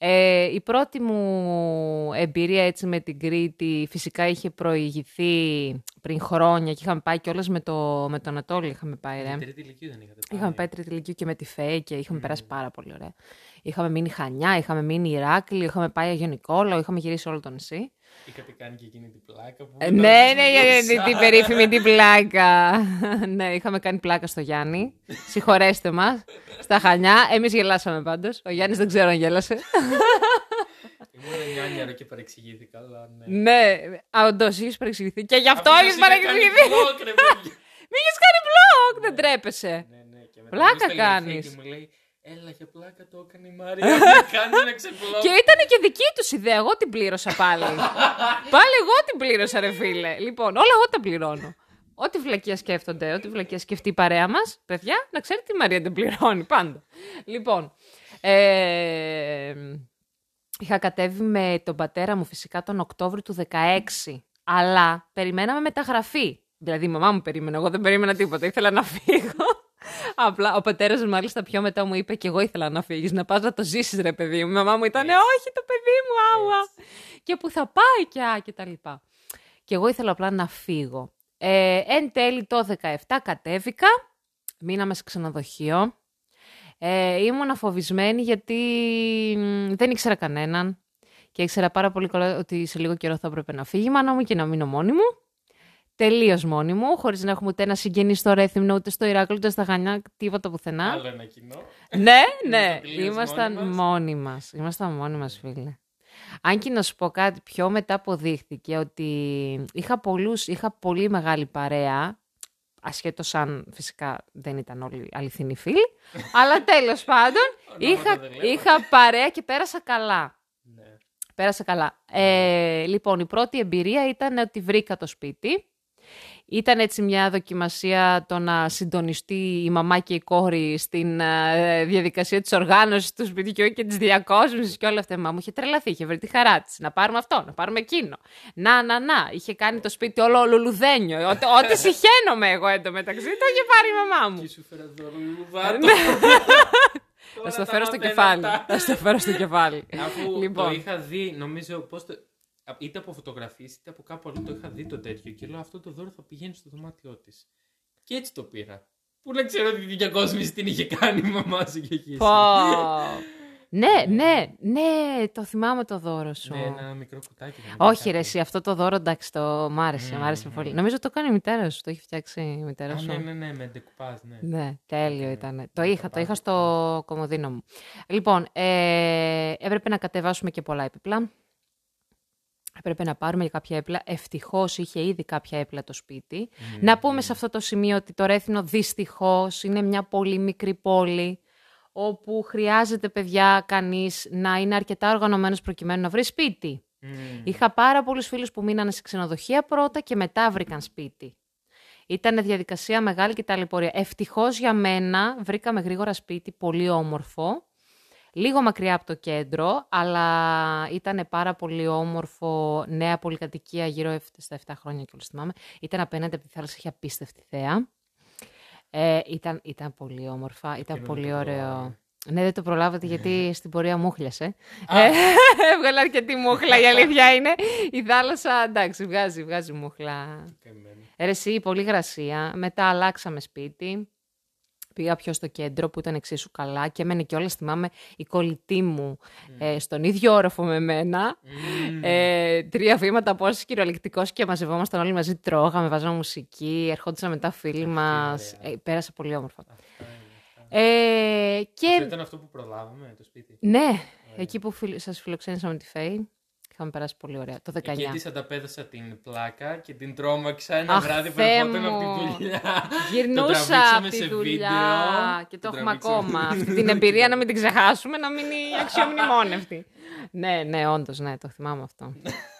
Speaker 1: Ε, η πρώτη μου εμπειρία έτσι με την Κρήτη φυσικά είχε προηγηθεί πριν χρόνια και είχαμε πάει κιόλας με, το, με τον Ανατόλη είχαμε πάει ρε.
Speaker 2: Τρίτη ηλικίου δεν είχατε πάει.
Speaker 1: Είχαμε πάει τρίτη ηλικίου και με τη ΦΕ και είχαμε περάσει πάρα πολύ ωραία. Είχαμε μείνει Χανιά, είχαμε μείνει Ηράκλειο, είχαμε πάει Αγιο Νικόλαο, είχαμε γυρίσει όλο το νησί.
Speaker 2: Είχατε κάνει και εκείνη την πλάκα που.
Speaker 1: Ε,
Speaker 2: ήταν
Speaker 1: ναι,
Speaker 2: στο
Speaker 1: ναι, ναι,
Speaker 2: Μεσά.
Speaker 1: την περίφημη την (laughs) πλάκα. ναι, είχαμε κάνει πλάκα στο Γιάννη. Συγχωρέστε μας. Στα Χανιά. Εμείς γελάσαμε πάντως. Ο Γιάννης δεν ξέρω αν γέλασε.
Speaker 2: Ήμουν νιάνιαρο και παρεξηγήθηκα, αλλά ναι.
Speaker 1: ναι, όντως έχει παρεξηγηθεί. Και γι' αυτό
Speaker 2: Αυτός
Speaker 1: έχει
Speaker 2: είχα κάνει
Speaker 1: παρεξηγηθεί.
Speaker 2: vlog, ρε παιδιά.
Speaker 1: Μην έχει κάνει vlog, δεν τρέπεσαι.
Speaker 2: Ναι, ναι, και μετά
Speaker 1: Πλάκα
Speaker 2: μου στέλνει
Speaker 1: κάνεις.
Speaker 2: Και μου λέει, έλα για πλάκα το έκανε η Μάρια. Δεν (laughs) κάνει να ξεπλώ.
Speaker 1: Και ήταν και δική τους ιδέα. Εγώ την πλήρωσα πάλι. (laughs) πάλι εγώ την πλήρωσα, ρε φίλε. Λοιπόν, όλα εγώ τα πληρώνω. Ό,τι βλακεία σκέφτονται, ό,τι βλακεία σκεφτεί η παρέα μας, παιδιά, να ξέρετε τι η Μαρία την πληρώνει πάντα. Λοιπόν, ε, είχα κατέβει με τον πατέρα μου φυσικά τον Οκτώβριο του 16, αλλά περιμέναμε μεταγραφή. Δηλαδή η μαμά μου περίμενε, εγώ δεν περίμενα τίποτα, ήθελα να φύγω. Απλά ο πατέρας μου, μάλιστα, πιο μετά μου είπε και εγώ ήθελα να φύγεις, να πας να το ζήσεις, ρε παιδί μου. Η μαμά μου ήταν, Όχι, το παιδί μου, άουα. Και που θα πάει και α, και τα λοιπά. Και εγώ ήθελα απλά να φύγω. Ε, εν τέλει το 17 κατέβηκα, μείναμε σε ξενοδοχείο. Ε, ήμουν φοβισμένη γιατί μ, δεν ήξερα κανέναν και ήξερα πάρα πολύ καλά ότι σε λίγο καιρό θα έπρεπε να φύγει η μάνα μου και να μείνω μόνη μου. Τελείως μόνη μου, χωρίς να έχουμε ούτε ένα συγγενή στο Ρέθυμνο, ούτε στο Ηράκλειο, ούτε στα Χανιά, τίποτα πουθενά.
Speaker 2: Άλλο ένα κοινό.
Speaker 1: ναι, (laughs) ναι,
Speaker 2: Ήμασταν τελείως
Speaker 1: ήμασταν
Speaker 2: μόνοι μας.
Speaker 1: μόνοι μας. Ήμασταν μόνοι μας, φίλε. Αν και να σου πω κάτι, πιο μετά αποδείχθηκε ότι είχα, πολλούς, είχα πολύ μεγάλη παρέα, ασχέτως αν φυσικά δεν ήταν όλοι αληθινοί φίλοι, (laughs) αλλά τέλος πάντων
Speaker 2: Ονόματα
Speaker 1: είχα,
Speaker 2: δεν λέμε.
Speaker 1: είχα παρέα και πέρασα καλά.
Speaker 2: Ναι.
Speaker 1: Πέρασα καλά. Ε, λοιπόν, η πρώτη εμπειρία ήταν ότι βρήκα το σπίτι. Ήταν έτσι μια δοκιμασία το να συντονιστεί η μαμά και η κόρη στην ε, διαδικασία της οργάνωσης του σπιτιού και της διακόσμησης και όλα αυτά. Μα μου είχε τρελαθεί, είχε βρει τη χαρά της. Να πάρουμε αυτό, να πάρουμε εκείνο. Να, να, να. Είχε κάνει το σπίτι όλο λουλουδένιο. Ό,τι, (laughs) ό,τι συχαίνομαι εγώ εντωμεταξύ, το είχε πάρει η μαμά μου.
Speaker 2: Και σου φέρα δώρο λουλουδάτο. (laughs)
Speaker 1: Θα στο φέρω στο κεφάλι. Θα στο φέρω στο κεφάλι.
Speaker 2: Αφού
Speaker 1: Λοιπόν.
Speaker 2: το είχα δει, νομίζω, πώς το... α, είτε από φωτογραφίες είτε από κάπου αλλού το είχα δει το τέτοιο και λέω αυτό το δώρο θα πηγαίνει στο δωμάτιό της. Και έτσι το πήρα. Πού να ξέρω ότι τη διακόσμηση την είχε κάνει η μαμά σου και εκεί.
Speaker 1: Πω. (laughs) ναι, ναι, ναι, το θυμάμαι το δώρο σου.
Speaker 2: Ναι, ένα μικρό κουτάκι. δεν
Speaker 1: Όχι,
Speaker 2: ήταν
Speaker 1: ρε,
Speaker 2: κάτι.
Speaker 1: εσύ, αυτό το δώρο εντάξει, το μ' άρεσε, μ' άρεσε πολύ. Νομίζω το κάνει η μητέρα σου, το έχει φτιάξει η μητέρα
Speaker 2: Α,
Speaker 1: σου.
Speaker 2: ναι, ναι, ναι, με ντεκουπάζ, ναι.
Speaker 1: Ναι, τέλειο
Speaker 2: Ναι,
Speaker 1: ήταν.
Speaker 2: ναι,
Speaker 1: Το
Speaker 2: το
Speaker 1: είχα, το
Speaker 2: πάρει.
Speaker 1: είχα στο κομμωδίνο μου. Λοιπόν, ε, έπρεπε να κατεβάσουμε και πολλά έπιπλα. Έπρεπε να πάρουμε για κάποια έπιπλα. Ευτυχώς είχε ήδη κάποια έπιπλα το σπίτι. Να πούμε σε αυτό το σημείο ότι το Ρέθινο δυστυχώς είναι μια πολύ μικρή πόλη όπου χρειάζεται παιδιά κανείς να είναι αρκετά οργανωμένος προκειμένου να βρει σπίτι.
Speaker 2: Μμμ.
Speaker 1: Είχα πάρα πολλούς φίλους που μείνανε σε ξενοδοχεία πρώτα και μετά βρήκαν σπίτι. Ήταν διαδικασία μεγάλη και ταλαιπωρία. Ευτυχώς για μένα βρήκαμε γρήγορα σπίτι, πολύ όμορφο. Λίγο μακριά από το κέντρο, αλλά ήταν πάρα πολύ όμορφο, νέα πολυκατοικία γύρω εφ- στα 7 χρόνια και θυμάμαι. Ήταν απέναντι από τη θάλασσα, είχε απίστευτη θέα. Ε, ήταν, ήταν πολύ όμορφα, ήταν
Speaker 2: δεν
Speaker 1: πολύ
Speaker 2: το
Speaker 1: ωραίο.
Speaker 2: προλάβαμε.
Speaker 1: Ναι, δεν το προλάβατε γιατί στην πορεία μούχλιασε. Ε, (laughs) Έβγαλε αρκετή μούχλα, η αλήθεια είναι. Η θάλασσα, εντάξει, βγάζει, βγάζει μούχλα.
Speaker 2: Καημένη.
Speaker 1: Ε, Ρε εσύ, πολύ γρασία. Μετά αλλάξαμε σπίτι. Πήγα πιο στο κέντρο που ήταν εξίσου καλά και έμενε κιόλας, θυμάμαι, η κολλητή μου ε, στον ίδιο όροφο με μένα.
Speaker 2: Μμμ.
Speaker 1: Ε, τρία βήματα από όσοι κυριολεκτικός και μαζευόμασταν όλοι μαζί, τρώγαμε, βάζαμε μουσική, ερχόντουσαν μετά φίλοι μας.
Speaker 2: ωραία.
Speaker 1: Ε, πέρασα πολύ όμορφα.
Speaker 2: Αυτά είναι, αυτά.
Speaker 1: Ε,
Speaker 2: Αυτό
Speaker 1: και
Speaker 2: ήταν αυτό που προλάβαμε, το σπίτι.
Speaker 1: ναι, εκεί που φιλ, σας φιλοξένησα με τη Φέη, είχαμε περάσει πολύ ωραία. Το 19.
Speaker 2: Εκεί της ανταπέδωσα την πλάκα και την τρόμαξα ένα
Speaker 1: Αχ,
Speaker 2: βράδυ που
Speaker 1: Θεέ
Speaker 2: ερχόταν από
Speaker 1: μου.
Speaker 2: τη δουλειά.
Speaker 1: Γυρνούσα
Speaker 2: τραβήξαμε
Speaker 1: από τη
Speaker 2: σε
Speaker 1: δουλειά
Speaker 2: βίντεο,
Speaker 1: και το
Speaker 2: το
Speaker 1: έχουμε
Speaker 2: τραβήξαμε.
Speaker 1: ακόμα. Αυτή (laughs) την εμπειρία να μην την ξεχάσουμε, να μείνει αξιομνημόνευτη. ναι, ναι, όντως, ναι, το θυμάμαι αυτό.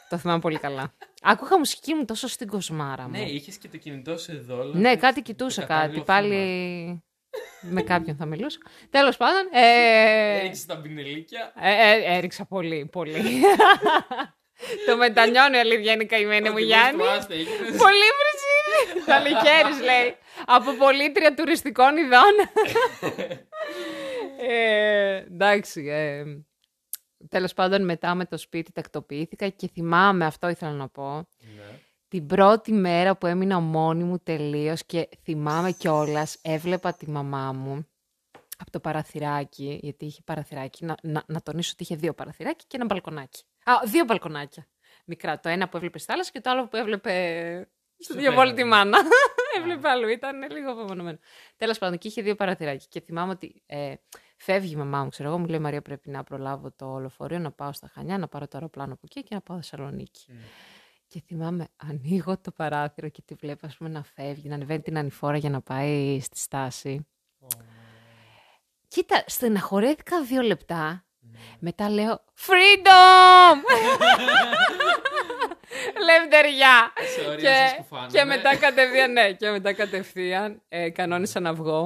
Speaker 1: το θυμάμαι πολύ καλά. Άκουγα μουσική μου τόσο στην κοσμάρα μου.
Speaker 2: Ναι, είχες και το κινητό σου εδώ. αλλά
Speaker 1: Ναι,
Speaker 2: το-
Speaker 1: κάτι
Speaker 2: το
Speaker 1: κοιτούσα
Speaker 2: κατάλληλο
Speaker 1: κάτι. Πάλι με κάποιον θα μιλούσα. Τέλος πάντων, ε,
Speaker 2: Έριξε τα πινελίκια.
Speaker 1: ε, ε, έριξα πολύ, πολύ. (laughs) το μετανιώνει η αλήθεια είναι η καημένη μου
Speaker 2: Ότι
Speaker 1: Γιάννη.
Speaker 2: πώς του άστα έγινες.
Speaker 1: Πολύ βρυσίδι. Το (laughs) λικέρις λέει. Από πολίτρια τουριστικών ειδών. (laughs) ε, εντάξει. Ε, τέλος πάντων μετά με το σπίτι τακτοποιήθηκα και θυμάμαι, αυτό ήθελα να πω,
Speaker 2: Ναι.
Speaker 1: Την πρώτη μέρα που έμεινα μόνη μου τελείως και θυμάμαι κιόλας, έβλεπα τη μαμά μου από το παραθυράκι, γιατί είχε παραθυράκι, να, να, να τονίσω ότι είχε δύο παραθυράκι και ένα μπαλκονάκι. Α, δύο μπαλκονάκια. Μικρά. Το ένα που έβλεπε στη θάλασσα και το άλλο που έβλεπε
Speaker 2: Στο
Speaker 1: στο διαβόλη τη
Speaker 2: πέραν.
Speaker 1: μάνα. (laughs) έβλεπε αλλού. Ήταν λίγο απομονωμένο. Τέλος πάντων, και είχε δύο παραθυράκια. Και θυμάμαι ότι ε, φεύγει η μαμά μου, ξέρω εγώ, μου λέει Μαρία, πρέπει να προλάβω το λεωφορείο, να πάω στα Χανιά, να πάρω το αεροπλάνο από εκεί και να πάω Θεσσαλονίκη.
Speaker 2: Μμ.
Speaker 1: Και θυμάμαι, ανοίγω το παράθυρο και τη βλέπω, ας πούμε, να φεύγει, να ανεβαίνει την ανηφόρα για να πάει στη στάση.
Speaker 2: Ω,
Speaker 1: Κοίτα, στεναχωρέθηκα δύο λεπτά.
Speaker 2: ναι.
Speaker 1: Μετά λέω Freedom! (laughs) Λευτεριά!
Speaker 2: Σε όρια
Speaker 1: και,
Speaker 2: σας κουφάνομαι.
Speaker 1: και μετά κατευθείαν, ναι, και μετά κατευθείαν ε, κανόνισα να βγω.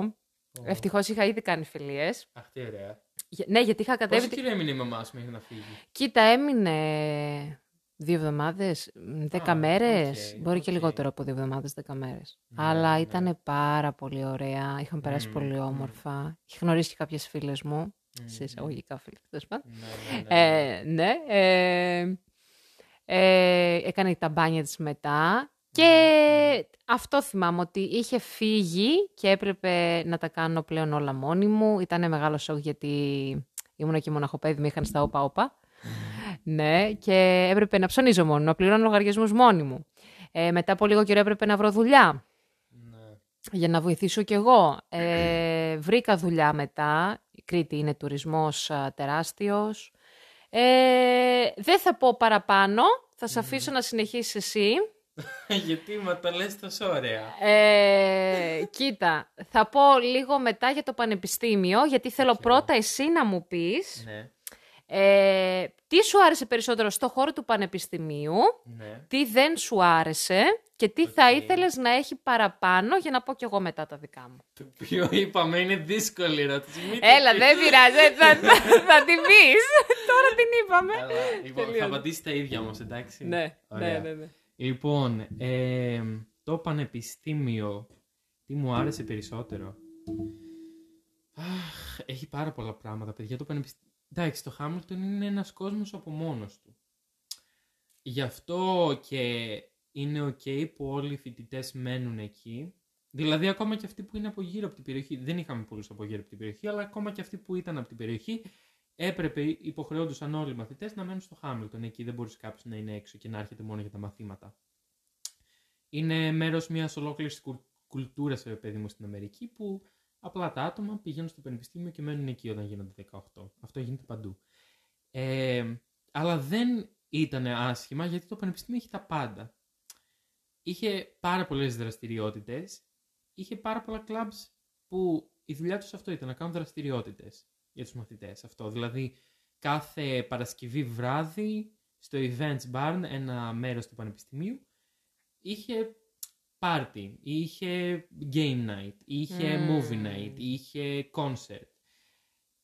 Speaker 2: Ω,
Speaker 1: Ευτυχώς είχα ήδη κάνει φιλίες.
Speaker 2: Αχ, τι ωραία.
Speaker 1: Ναι, γιατί είχα κατέβει.
Speaker 2: Πόσο καιρό έμεινε η μαμά σου μέχρι να φύγει;
Speaker 1: Κοίτα, έμεινε δύο εβδομάδες, δέκα
Speaker 2: Α,
Speaker 1: μέρες.
Speaker 2: οκ,
Speaker 1: Μπορεί και
Speaker 2: οκ.
Speaker 1: λιγότερο από δύο εβδομάδες, δέκα μέρες.
Speaker 2: Ναι,
Speaker 1: Αλλά
Speaker 2: ναι.
Speaker 1: ήταν πάρα πολύ ωραία. Είχαν περάσει
Speaker 2: Μμμ,
Speaker 1: πολύ
Speaker 2: μμμ.
Speaker 1: όμορφα. Είχε γνωρίσει και κάποιες φίλες μου. Σε
Speaker 2: Μμμ.
Speaker 1: εισαγωγικά φίλες, τέλος πάντων.
Speaker 2: Ναι, ναι, ναι.
Speaker 1: Ε, ναι. Ε, ε, έκανε τα μπάνια της μετά. Και αυτό θυμάμαι ότι είχε φύγει και έπρεπε να τα κάνω πλέον όλα μόνη μου. Ήταν μεγάλο σοκ γιατί ήμουν και μοναχοπαίδι, με είχαν στα όπα-όπα. Ναι, και έπρεπε να ψωνίζω μόνη, να πληρώνω λογαριασμούς μόνη μου. Ε, μετά από λίγο καιρό έπρεπε να βρω δουλειά
Speaker 2: Ναι.
Speaker 1: για να βοηθήσω κι εγώ. Ε, βρήκα δουλειά μετά. Η Κρήτη είναι τουρισμός α, τεράστιος. Ε, δεν θα πω παραπάνω. Θα σε αφήσω να συνεχίσεις εσύ. (laughs)
Speaker 2: Γιατί μα το λες τόσο ωραία.
Speaker 1: Ε, κοίτα, θα πω λίγο μετά για το πανεπιστήμιο, γιατί θέλω
Speaker 2: Οκ.
Speaker 1: πρώτα εσύ να μου πεις
Speaker 2: Ναι,
Speaker 1: ε, τι σου άρεσε περισσότερο στο χώρο του πανεπιστημίου,
Speaker 2: ναι.
Speaker 1: τι δεν σου άρεσε και τι θα
Speaker 2: Οκ.
Speaker 1: ήθελες να έχει παραπάνω για να πω κι εγώ μετά τα δικά μου.
Speaker 2: Το οποίο είπαμε είναι δύσκολη ερώτηση. Μην το
Speaker 1: Έλα,
Speaker 2: πεις.
Speaker 1: δεν πειράζει, θα, θα, θα την πεις. (laughs) Τώρα την είπαμε.
Speaker 2: Αλλά, λοιπόν, θα
Speaker 1: Τελείωσε.
Speaker 2: απαντήσεις τα ίδια όμως, εντάξει.
Speaker 1: Ναι,
Speaker 2: Ωραία.
Speaker 1: ναι, ναι, ναι.
Speaker 2: Λοιπόν, ε, το πανεπιστήμιο, τι μου άρεσε περισσότερο; Αχ, έχει πάρα πολλά πράγματα, παιδιά. Το πανεπιστήμιο... Εντάξει, το Χάμιλτον είναι ένας κόσμος από μόνος του. Γι' αυτό και είναι ok που όλοι οι φοιτητές μένουν εκεί. Δηλαδή, ακόμα και αυτοί που είναι από γύρω από την περιοχή. Δεν είχαμε πολλούς από γύρω από την περιοχή, αλλά ακόμα και αυτοί που ήταν από την περιοχή έπρεπε, υποχρεώντουσαν όλοι οι μαθητές να μένουν στο Χάμιλτον. Εκεί δεν μπορούσε κάποιος να είναι έξω και να έρχεται μόνο για τα μαθήματα. Είναι μέρος μιας ολόκληρης κουλτούρας, παιδί μου, στην Αμερική που απλά τα άτομα πηγαίνουν στο πανεπιστήμιο και μένουν εκεί όταν γίνονται 18. Αυτό γίνεται παντού. Ε, αλλά δεν ήταν άσχημα γιατί το πανεπιστήμιο είχε τα πάντα. Είχε πάρα πολλές δραστηριότητες. Είχε πάρα πολλά clubs που η δουλειά τους αυτό ήταν να κάνουν δραστηριότητες για τους μαθητές αυτό. Δηλαδή κάθε Παρασκευή βράδυ στο Events Barn, ένα μέρος του Πανεπιστημίου, είχε party, είχε game night, είχε
Speaker 1: Μμμ.
Speaker 2: movie night, είχε concert.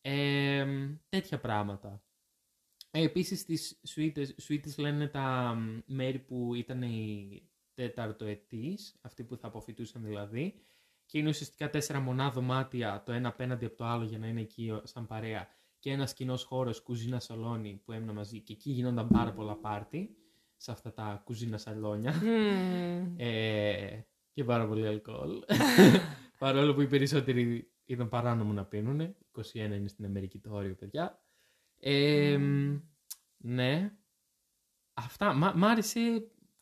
Speaker 2: Ε, τέτοια πράγματα. Ε, επίσης τις σουίτες, σουίτες λένε τα μ, μέρη που ήταν οι τέταρτοετής, αυτοί που θα αποφυτούσαν δηλαδή, και είναι ουσιαστικά τέσσερα μονά δωμάτια, το ένα απέναντι από το άλλο για να είναι εκεί ο- σαν παρέα, και ένας κοινός χώρος, κουζίνα σαλόνι που έμεινα μαζί, και εκεί γινόταν πάρα πολλά πάρτι, σε αυτά τα κουζίνα σαλόνια.
Speaker 1: Μμμ.
Speaker 2: Ε, και πάρα πολύ αλκοόλ. (laughs) Παρόλο που οι περισσότεροι ήταν παράνομο να πίνουν. 21 είναι στην Αμερική το όριο, παιδιά. Ε, Ναι. Αυτά. Μ' μ' άρεσε.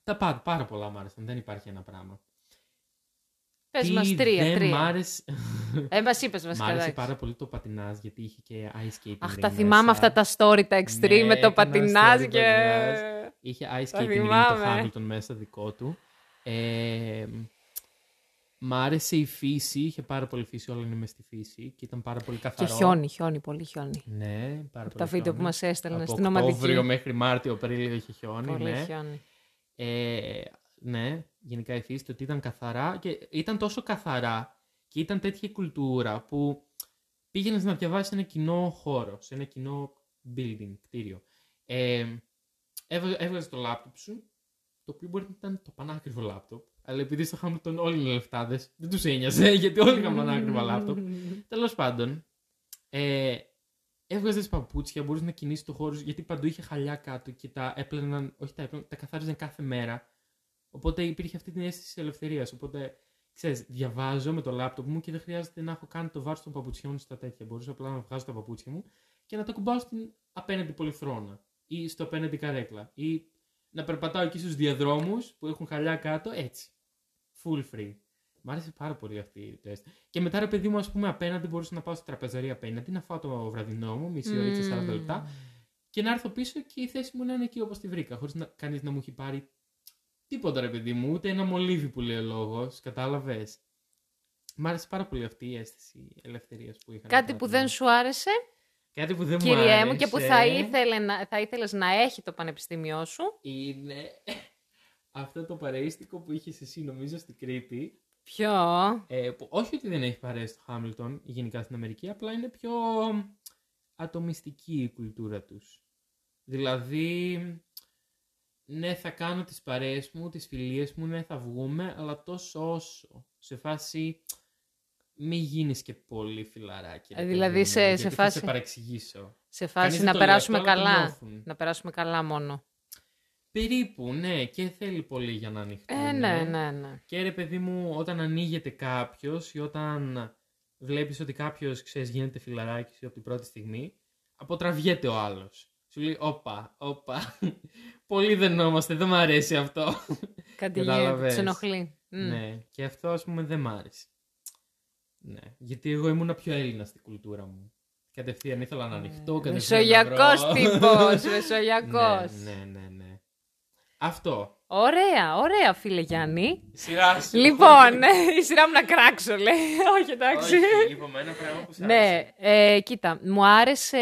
Speaker 2: Τα πάντα. Πάρα πολλά μ' άρεσαν. Δεν υπάρχει ένα πράγμα.
Speaker 1: Πες
Speaker 2: Τι
Speaker 1: μας τρία,
Speaker 2: δεν
Speaker 1: τρία.
Speaker 2: Μ' άρεσε,
Speaker 1: Ε, μας είπες
Speaker 2: μ'
Speaker 1: βασικά.
Speaker 2: άρεσε
Speaker 1: εντάξει.
Speaker 2: πάρα πολύ το πατινάζ γιατί είχε και ice skating.
Speaker 1: Αχ,
Speaker 2: ring
Speaker 1: τα θυμάμαι
Speaker 2: μέσα.
Speaker 1: αυτά τα story, τα extreme
Speaker 2: Ναι,
Speaker 1: με το
Speaker 2: έκανα
Speaker 1: πατινάζ
Speaker 2: story
Speaker 1: και...
Speaker 2: πατινάζ. Είχε ice
Speaker 1: Τα
Speaker 2: skating ring το
Speaker 1: θυμάμαι.
Speaker 2: Hamilton μέσα δικό του. Ε, μ' άρεσε η φύση, είχε πάρα πολύ φύση, όλα είναι μες στη φύση και ήταν πάρα πολύ
Speaker 1: Και
Speaker 2: καθαρό.
Speaker 1: χιόνι, χιόνι, πολύ χιόνι.
Speaker 2: Ναι, πάρα
Speaker 1: Τα
Speaker 2: πολύ
Speaker 1: βίντεο που
Speaker 2: χιόνι.
Speaker 1: μας έστελνε
Speaker 2: Από
Speaker 1: στην
Speaker 2: Οκτώβριο
Speaker 1: ομαδική.
Speaker 2: μέχρι Μάρτιο, Απρίλιο είχε χιόνι,
Speaker 1: Πολύ
Speaker 2: ναι.
Speaker 1: χιόνι.
Speaker 2: Ε, ναι, γενικά η φύση το ότι ήταν καθαρά και ήταν τόσο καθαρά και ήταν τέτοια η κουλτούρα που πήγαινες να διαβάσεις ένα κοινό χώρο, σε ένα κοινό building, κτίριο. Ε, έβγα- έβγαζες το λάπτοπ σου, το οποίο μπορεί να ήταν το πανάκριβο λάπτοπ, αλλά επειδή στο Hamilton όλοι είναι λεφτάδες, δεν τους ένοιαζε, (laughs) γιατί όλοι είχαν πανάκριβα λάπτοπ. Τέλος πάντων, ε, έβγαζες παπούτσια, μπορούσε να κινήσεις το χώρο, σου, γιατί παντού είχε χαλιά κάτω και τα έπλαιναν, όχι τα έπλαιναν, τα καθάριζαν κάθε μέρα. Οπότε υπήρχε αυτή την αίσθηση της ελευθερίας. Οπότε, ξέρεις, διαβάζω με το λάπτοπ μου και δεν χρειάζεται να έχω κάνει το βάρος των παπουτσιών στα τέτοια. Μπορούσα απλά να βγάζω τα παπούτσια μου και να τα κουμπάω στην απέναντι πολυθρόνα ή στο απέναντι καρέκλα. Ή να περπατάω εκεί στους διαδρόμους που έχουν χαλιά κάτω έτσι. Full free. Μ' άρεσε πάρα πολύ αυτή η τεστ. Και μετά, ρε παιδί μου, ας πούμε, απέναντι μπορούσα να πάω στη τραπεζαρία απέναντι, να φάω το βραδινό μου, μισή ώρα ή 40 λεπτά, και να έρθω πίσω και η θέση μου να είναι εκεί όπως τη βρήκα, χωρίς να κανείς να μου έχει πάρει τίποτα, ρε παιδί μου, ούτε ένα μολύβι που λέει ο λόγος. Κατάλαβες. Μ' άρεσε πάρα πολύ αυτή η αίσθηση ελευθερίας που είχα.
Speaker 1: Κάτι που δεν σου άρεσε,
Speaker 2: Κάτι που δεν μου
Speaker 1: κυριέ
Speaker 2: άρεσε.
Speaker 1: μου, και που θα, ήθελε να, θα ήθελες να έχει το πανεπιστήμιό σου.
Speaker 2: Είναι (laughs) αυτό το παρείστικο που είχες εσύ, νομίζω, στην Κρήτη.
Speaker 1: Ποιο;
Speaker 2: Ε, που όχι ότι δεν έχει παρέσει το Χάμιλτον γενικά στην Αμερική, απλά είναι πιο ατομιστική η κουλτούρα τους. Δηλαδή, ναι θα κάνω τις παρέες μου, τις φιλίες μου, ναι θα βγούμε, αλλά τόσο όσο. Σε φάση, μη γίνεις και πολύ φιλαράκι. ρε
Speaker 1: Ε, δηλαδή,
Speaker 2: παιδί μου,
Speaker 1: σε-
Speaker 2: γιατί
Speaker 1: σε
Speaker 2: θα
Speaker 1: φάση-
Speaker 2: σε παρεξηγήσω.
Speaker 1: Σε
Speaker 2: Κανείς
Speaker 1: φάση
Speaker 2: δεν
Speaker 1: να
Speaker 2: το λέει
Speaker 1: περάσουμε
Speaker 2: αυτό, αλλά το
Speaker 1: καλά.
Speaker 2: νιώθουν.
Speaker 1: Να περάσουμε καλά μόνο.
Speaker 2: Περίπου, ναι, και θέλει πολύ για να ανοιχτούν.
Speaker 1: Ε, ναι, ναι, ναι.
Speaker 2: Και ρε παιδί μου, όταν ανοίγεται κάποιος ή όταν βλέπεις ότι κάποιος ξέρεις γίνεται φιλαράκι σου από την πρώτη στιγμή, αποτραβιέται ο άλλος. Σου λέει, όπα, όπα. Πολύ δενόμαστε, δεν μ' αρέσει αυτό.
Speaker 1: Κάτι γίνεται,
Speaker 2: Κατάλαβες.
Speaker 1: τους ενοχλεί. Μμ.
Speaker 2: ναι, και αυτό ας πούμε δεν μ' άρεσε. Ναι, γιατί εγώ ήμουν πιο Έλληνα στην κουλτούρα μου. Κατευθείαν ήθελα να ανοιχτώ, κατευθείαν. να βρω-
Speaker 1: Μεσογειακός τύπος, (laughs) μεσογειακός.
Speaker 2: ναι, ναι, ναι, ναι. Αυτό.
Speaker 1: Ωραία, ωραία φίλε Γιάννη.
Speaker 2: Σειρά σου.
Speaker 1: Λοιπόν, η σειρά μου να κράξω λέει. Όχι εντάξει.
Speaker 2: Όχι, είπαμε ένα πράγμα που σ' άρεσε.
Speaker 1: Ναι, ε, κοίτα, μου άρεσε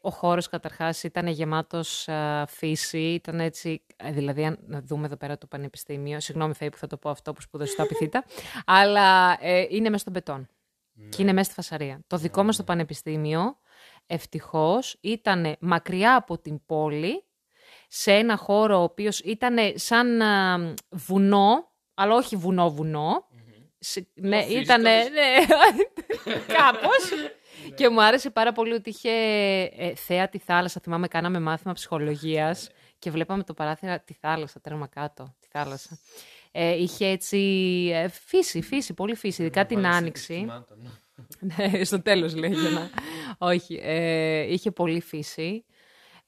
Speaker 1: ο χώρος καταρχάς, ήταν γεμάτος α, φύση, ήταν έτσι, ε, δηλαδή αν να δούμε εδώ πέρα το πανεπιστήμιο, συγγνώμη Φέη που θα το πω αυτό που σπούδασε στο Απιθύτα, αλλά ε, είναι μέσα στον πετόν και είναι μέσα στη φασαρία. Το δικό μας το πανεπιστήμιο, ευτυχώς, ήταν μακριά από την πόλη, σε ένα χώρο ο οποίος ήταν σαν α, βουνό, αλλά όχι βουνό-βουνό, σε- ναι,
Speaker 2: φύσικο
Speaker 1: ήταν. Ναι,
Speaker 2: της- (laughs)
Speaker 1: κάπως. και μου άρεσε πάρα πολύ ότι είχε ε, θέα τη θάλασσα. Θυμάμαι, κάναμε μάθημα ψυχολογίας και βλέπαμε το παράθυρα τη θάλασσα, τέρμα κάτω, τη θάλασσα. Ε, είχε έτσι ε, φύση, φύση, πολύ φύση, ειδικά την
Speaker 2: Βάλεις
Speaker 1: άνοιξη.
Speaker 2: συστημάτων. (laughs)
Speaker 1: Ναι, στο τέλος λέει για να... (laughs) Όχι, ε, είχε πολύ φύση.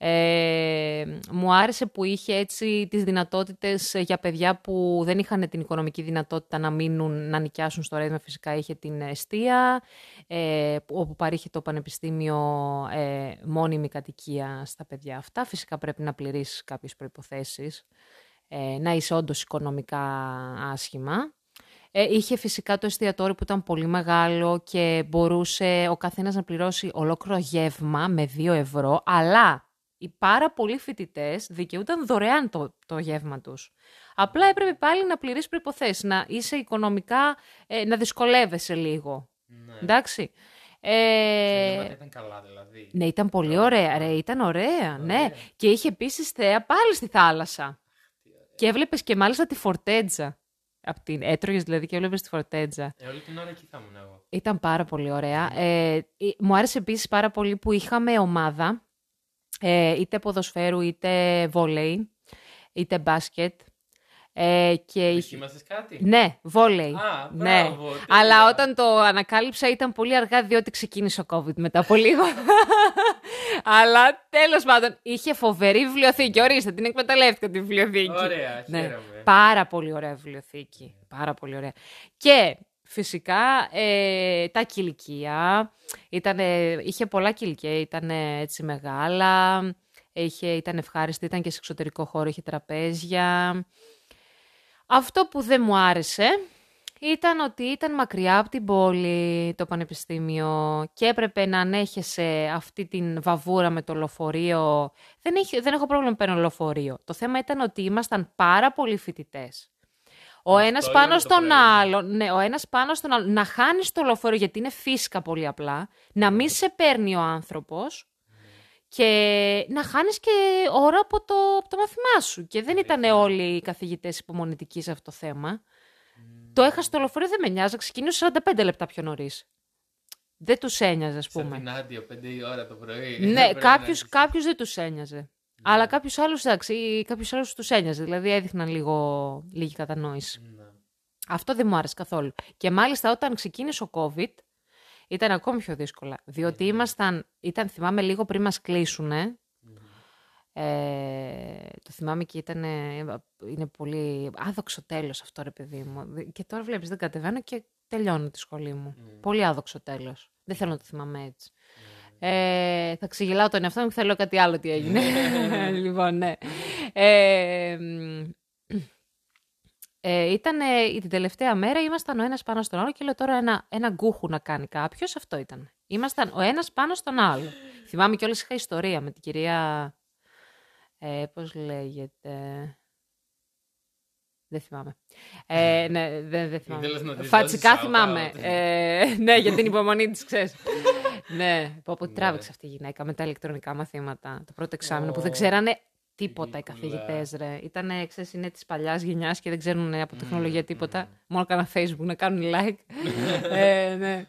Speaker 1: Ε, μου άρεσε που είχε έτσι τις δυνατότητες για παιδιά που δεν είχαν την οικονομική δυνατότητα να μείνουν, να νοικιάσουν στο ρεύμα. Φυσικά είχε την εστία, ε, που- όπου παρήχε το πανεπιστήμιο ε, μόνιμη κατοικία στα παιδιά αυτά. Φυσικά πρέπει να πληρήσεις κάποιες προϋποθέσεις, ε, να είσαι όντως οικονομικά άσχημα. Ε, είχε φυσικά το εστιατόριο που ήταν πολύ μεγάλο και μπορούσε ο καθένας να πληρώσει ολόκληρο γεύμα με 2 ευρώ, αλλά οι πάρα πολλοί φοιτητές δικαιούταν δωρεάν το, το γεύμα τους. Απλά έπρεπε πάλι να πληρείς προϋποθέσεις, να είσαι οικονομικά, ε, να δυσκολεύεσαι λίγο.
Speaker 2: Ναι.
Speaker 1: Εντάξει.
Speaker 2: Τα
Speaker 1: Ε,
Speaker 2: νήματα ήταν καλά δηλαδή.
Speaker 1: ναι, ήταν πολύ
Speaker 2: Ωραία.
Speaker 1: ωραία. Ρε, ήταν ωραία, ναι.
Speaker 2: Ωραία.
Speaker 1: Και είχε επίσης θέα πάλι στη θάλασσα. Και έβλεπες και μάλιστα τη φορτέτζα. Απ την... Έτρωγες δηλαδή και έβλεπες τη φορτέτζα.
Speaker 2: Ε, όλη την ώρα εκεί θα ήμουν εγώ.
Speaker 1: Ήταν πάρα πολύ ωραία. Ε, ε, μου άρεσε επίσης πάρα πολύ που είχαμε ομάδα, ε, είτε ποδοσφαίρου, είτε βόλεϊ, είτε μπάσκετ. Ε, και είχε-
Speaker 2: Δοκίμασες κάτι;
Speaker 1: Ναι, βόλεϊ.
Speaker 2: Α,
Speaker 1: ναι.
Speaker 2: μπράβο, τέλεια.
Speaker 1: Αλλά όταν το ανακάλυψα ήταν πολύ αργά διότι ξεκίνησε ο COVID μετά από λίγο. (laughs) Αλλά τέλος πάντων είχε φοβερή βιβλιοθήκη. Ορίστε, την εκμεταλλεύτηκα τη βιβλιοθήκη.
Speaker 2: Ωραία,
Speaker 1: Ναι.
Speaker 2: χαίρομαι.
Speaker 1: Πάρα πολύ ωραία βιβλιοθήκη. Πάρα πολύ ωραία. Και φυσικά ε, τα κηλικεία. Ήτανε, είχε πολλά κηλικεία. Ήταν έτσι μεγάλα. Είχε, ήταν ευχάριστη. Ήταν και σε εξωτερικό χώρο. Είχε τραπέζια. Αυτό που δεν μου άρεσε ήταν ότι ήταν μακριά από την πόλη το πανεπιστήμιο και έπρεπε να ανέχεσαι αυτή την βαβούρα με το λεωφορείο. Δεν, έχει, δεν έχω πρόβλημα με παίρνω λεωφορείο. Το θέμα ήταν ότι ήμασταν πάρα πολλοί φοιτητές. Ο
Speaker 2: Αυτό
Speaker 1: ένας
Speaker 2: είναι
Speaker 1: πάνω
Speaker 2: το
Speaker 1: στον
Speaker 2: πρόβλημα.
Speaker 1: άλλον, ναι, ο ένας πάνω στον άλλον, να χάνεις το λεωφορείο γιατί είναι φύσκα πολύ απλά, να μην σε παίρνει ο άνθρωπος και να χάνεις και ώρα από το, από το μάθημά σου. Και δεν ήταν όλοι οι καθηγητές υπομονητικοί σε αυτό το θέμα. Το έχασε το λεωφορείο, δεν με νοιάζει, ξεκινήσω 45 λεπτά πιο νωρίς. Δεν τους ένοιαζε, ας
Speaker 2: Σαν
Speaker 1: πούμε.
Speaker 2: την Άντια, 5 η ώρα το πρωί.
Speaker 1: Ναι, (laughs)
Speaker 2: Πρέπει να
Speaker 1: κάποιου
Speaker 2: έχεις-
Speaker 1: κάποιους δεν τους ένοιαζε. Αλλά κάποιου άλλου, εντάξει, κάποιου άλλου τους ένοιαζε. Δηλαδή έδειχναν λίγο, λίγη κατανόηση.
Speaker 2: Ναι.
Speaker 1: Αυτό δεν μου άρεσε καθόλου. Και μάλιστα όταν ξεκίνησε ο COVID, ήταν ακόμη πιο δύσκολα. Διότι ήμασταν, ήταν, θυμάμαι λίγο πριν μας κλείσουνε, ε, το θυμάμαι και ήταν, είναι πολύ άδοξο τέλος αυτό ρε παιδί μου. Και τώρα βλέπεις δεν κατεβαίνω και τελειώνω τη σχολή μου. Πολύ άδοξο τέλος. Δεν θέλω να το θυμάμαι έτσι. Ε, θα ξεγελάω τον εαυτό μου και θα λέω κάτι άλλο τι έγινε. (laughs) λοιπόν, ναι. Ε, μ, ε, ήταν ε, την τελευταία μέρα, ήμασταν ο ένας πάνω στον άλλο και λέω τώρα ένα, ένα γκούχου να κάνει κάποιος. Αυτό ήταν. Ήμασταν ο ένας πάνω στον άλλο. Θυμάμαι κιόλας είχα ιστορία με την κυρία. Ε, πώς λέγεται. Δεν θυμάμαι. Ε, ναι, δεν, δεν θυμάμαι.
Speaker 2: Ήθελες να της
Speaker 1: Φατσικά
Speaker 2: δώσεις
Speaker 1: θυμάμαι.
Speaker 2: shout-out.
Speaker 1: Ε, ναι, για την υπομονή της, ξέρεις. (laughs) ναι, πω, πω,
Speaker 2: Ναι.
Speaker 1: τράβηξε αυτή η γυναίκα με τα ηλεκτρονικά μαθήματα. Το πρώτο εξάμεινο που δεν
Speaker 2: Ω,
Speaker 1: ξέρανε τίποτα οι
Speaker 2: ridicule.
Speaker 1: καθηγητές, ρε. Ήταν, ξέρεις, είναι της παλιάς γενιάς και δεν ξέρουν από τεχνολογία τίποτα. Μόνο κάνα facebook να κάνουν like. (laughs) ε, ναι.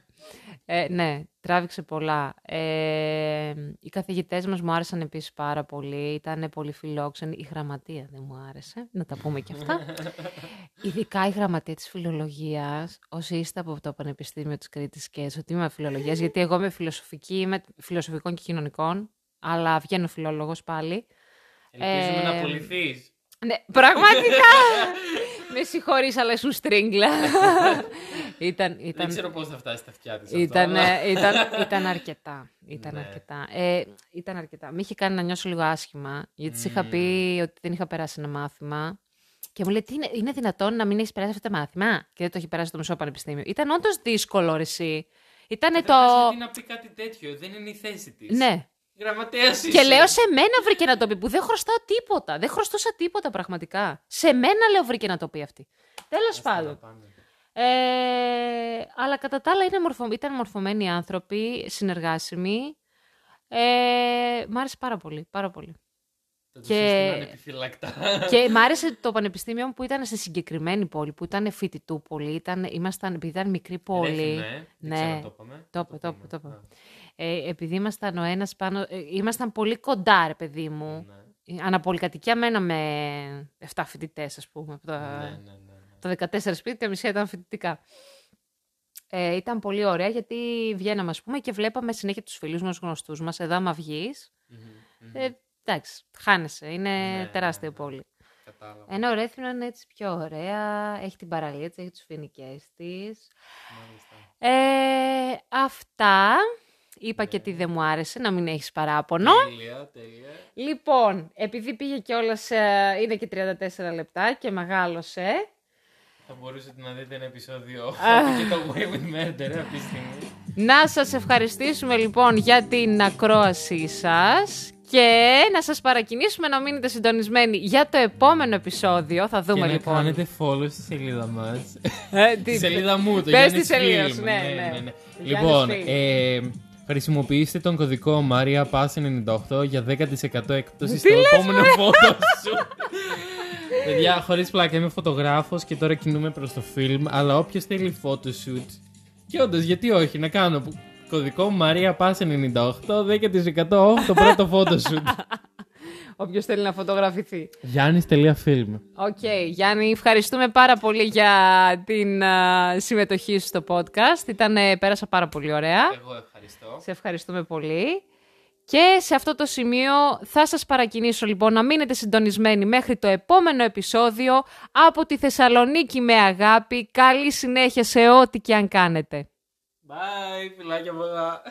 Speaker 1: Ε, ναι, τράβηξε πολλά. Ε, οι καθηγητές μας μου άρεσαν επίσης πάρα πολύ. Ήταν πολύ φιλόξενοι. Η γραμματεία δεν μου άρεσε, να τα πούμε και αυτά. (laughs) Ειδικά η γραμματεία της φιλολογίας, όσοι είστε από το Πανεπιστήμιο της Κρήτης και στο τμήμα φιλολογίας, γιατί εγώ είμαι φιλοσοφική, είμαι φιλοσοφικών και κοινωνικών, αλλά βγαίνω φιλόλογος πάλι.
Speaker 2: Ελπίζουμε
Speaker 1: Ε,
Speaker 2: να απολυθείς.
Speaker 1: Ναι, πραγματικά! Με συγχωρείς, αλλά ήσουν στρίγγλα. ήταν,
Speaker 2: Δεν
Speaker 1: ήταν,
Speaker 2: ξέρω πώς θα φτάσει στα αυτιά της
Speaker 1: ήταν,
Speaker 2: αυτό, αλλά-
Speaker 1: ε, ήταν, ήταν αρκετά. Ήταν
Speaker 2: Ναι.
Speaker 1: αρκετά. Ε, ήταν αρκετά. Με είχε κάνει να νιώσω λίγο άσχημα, γιατί της είχα πει ότι δεν είχα περάσει ένα μάθημα. Και μου λέει, Τι είναι, είναι δυνατόν να μην έχεις περάσει αυτό το μάθημα; Και δεν το έχει περάσει το μισό πανεπιστήμιο. Ήταν όντως δύσκολο, ρε, εσύ. Ήτανε το.
Speaker 2: Καταρχάς, γιατί να πει κάτι τέτοιο, δεν είναι η θέση της.
Speaker 1: Ναι.
Speaker 2: Γραμματέας είσαι.
Speaker 1: Και λέω σε μένα βρήκε να το πει, που δεν χρωστάω τίποτα. Δεν χρωστούσα τίποτα πραγματικά. Σε μένα λέω βρήκε να το πει αυτή. Τέλος
Speaker 2: Άστα να
Speaker 1: πάντων.
Speaker 2: πάνε.
Speaker 1: Ε, αλλά κατά τα άλλα είναι μορφω... ήταν μορφωμένοι άνθρωποι, συνεργάσιμοι. Ε, μ' άρεσε πάρα πολύ, πάρα πολύ.
Speaker 2: Θα τους
Speaker 1: Και-
Speaker 2: σύστηναν επιφυλακτά.
Speaker 1: και μ' άρεσε το πανεπιστήμιο μου που ήταν σε συγκεκριμένη πόλη, που ήταν φοιτητού πόλη, ήταν, ήμασταν, επειδή ήταν μικρή πόλη.
Speaker 2: Ρέθυμνο, ε. Δεν
Speaker 1: Ναι.
Speaker 2: ξέρω, το είπαμε.
Speaker 1: Το είπε, το
Speaker 2: είπαμε.
Speaker 1: είπε, το είπε.
Speaker 2: Α,
Speaker 1: Ε, επειδή ήμασταν ο ένας πάνω, ε, ήμασταν πολύ κοντά ρε παιδί μου.
Speaker 2: ναι.
Speaker 1: Αναπολικατοικία μένα με 7 φοιτητές, ας πούμε. Από τα...
Speaker 2: Ναι, ναι, ναι, ναι.
Speaker 1: Τα 14 σπίτια, μισή ήταν φοιτητικά. Ε, ήταν πολύ ωραία γιατί βγαίναμε, ας πούμε, και βλέπαμε συνέχεια τους φίλους μας, γνωστούς μας. Εδώ, άμα βγεις,
Speaker 2: Μμμ, μμμ.
Speaker 1: ε, εντάξει, χάνεσαι. Είναι
Speaker 2: Ναι,
Speaker 1: τεράστια
Speaker 2: ναι, ναι.
Speaker 1: πόλη.
Speaker 2: Κατάλαβα.
Speaker 1: Ενώ ο Ρέθινο είναι έτσι πιο ωραία, έχει την παραλία της, έχει τους φοινικές της.
Speaker 2: Μάλιστα.
Speaker 1: Ε, αυτά. Είπα και τι δεν μου άρεσε, να μην έχεις παράπονο.
Speaker 2: Τέλεια, τέλεια.
Speaker 1: Λοιπόν, επειδή πήγε κιόλας, είναι και 34 λεπτά και μεγάλωσε.
Speaker 2: Θα μπορούσατε να δείτε ένα επεισόδιο και το Way with Murder αυτή τη στιγμή.
Speaker 1: Να σας ευχαριστήσουμε λοιπόν για την ακρόασή σας Και να σας παρακινήσουμε να μείνετε συντονισμένοι για το επόμενο επεισόδιο. Θα δούμε
Speaker 2: και
Speaker 1: λοιπόν.
Speaker 2: να κάνετε follow στη σελίδα μας.
Speaker 1: Ε,
Speaker 2: Στη
Speaker 1: τι-
Speaker 2: σελίδα μου, το
Speaker 1: Πες
Speaker 2: Γιάννης
Speaker 1: τη σελίδα σου,
Speaker 2: Film.
Speaker 1: ναι, ναι. Γιάννης
Speaker 2: Λοιπόν,
Speaker 1: Film.
Speaker 2: ε, χρησιμοποιήστε τον κωδικό Maria Pass 98 για 10% έκπτωση
Speaker 1: Τι
Speaker 2: στο
Speaker 1: λες,
Speaker 2: επόμενο φώτο σου. Παιδιά, χωρίς πλάκα, είμαι φωτογράφος και τώρα κινούμε προς το φιλμ, αλλά όποιος θέλει photoshoot, και όντως, γιατί όχι, να κάνω που- κωδικό Maria Pass 98, 10% off το πρώτο (laughs) photoshoot.
Speaker 1: Όποιος θέλει να φωτογραφηθεί.
Speaker 2: Γιάννης.film
Speaker 1: Οκ, Γιάννη, ευχαριστούμε πάρα πολύ για την α, συμμετοχή σου στο podcast. Ήταν, ε, πέρασα πάρα πολύ ωραία.
Speaker 2: Εγώ ευχαριστώ.
Speaker 1: Σε ευχαριστούμε πολύ. Και σε αυτό το σημείο θα σας παρακινήσω λοιπόν να μείνετε συντονισμένοι μέχρι το επόμενο επεισόδιο από τη Θεσσαλονίκη με αγάπη. Καλή συνέχεια σε ό,τι και αν κάνετε.
Speaker 2: Bye, φιλάκια πολλά.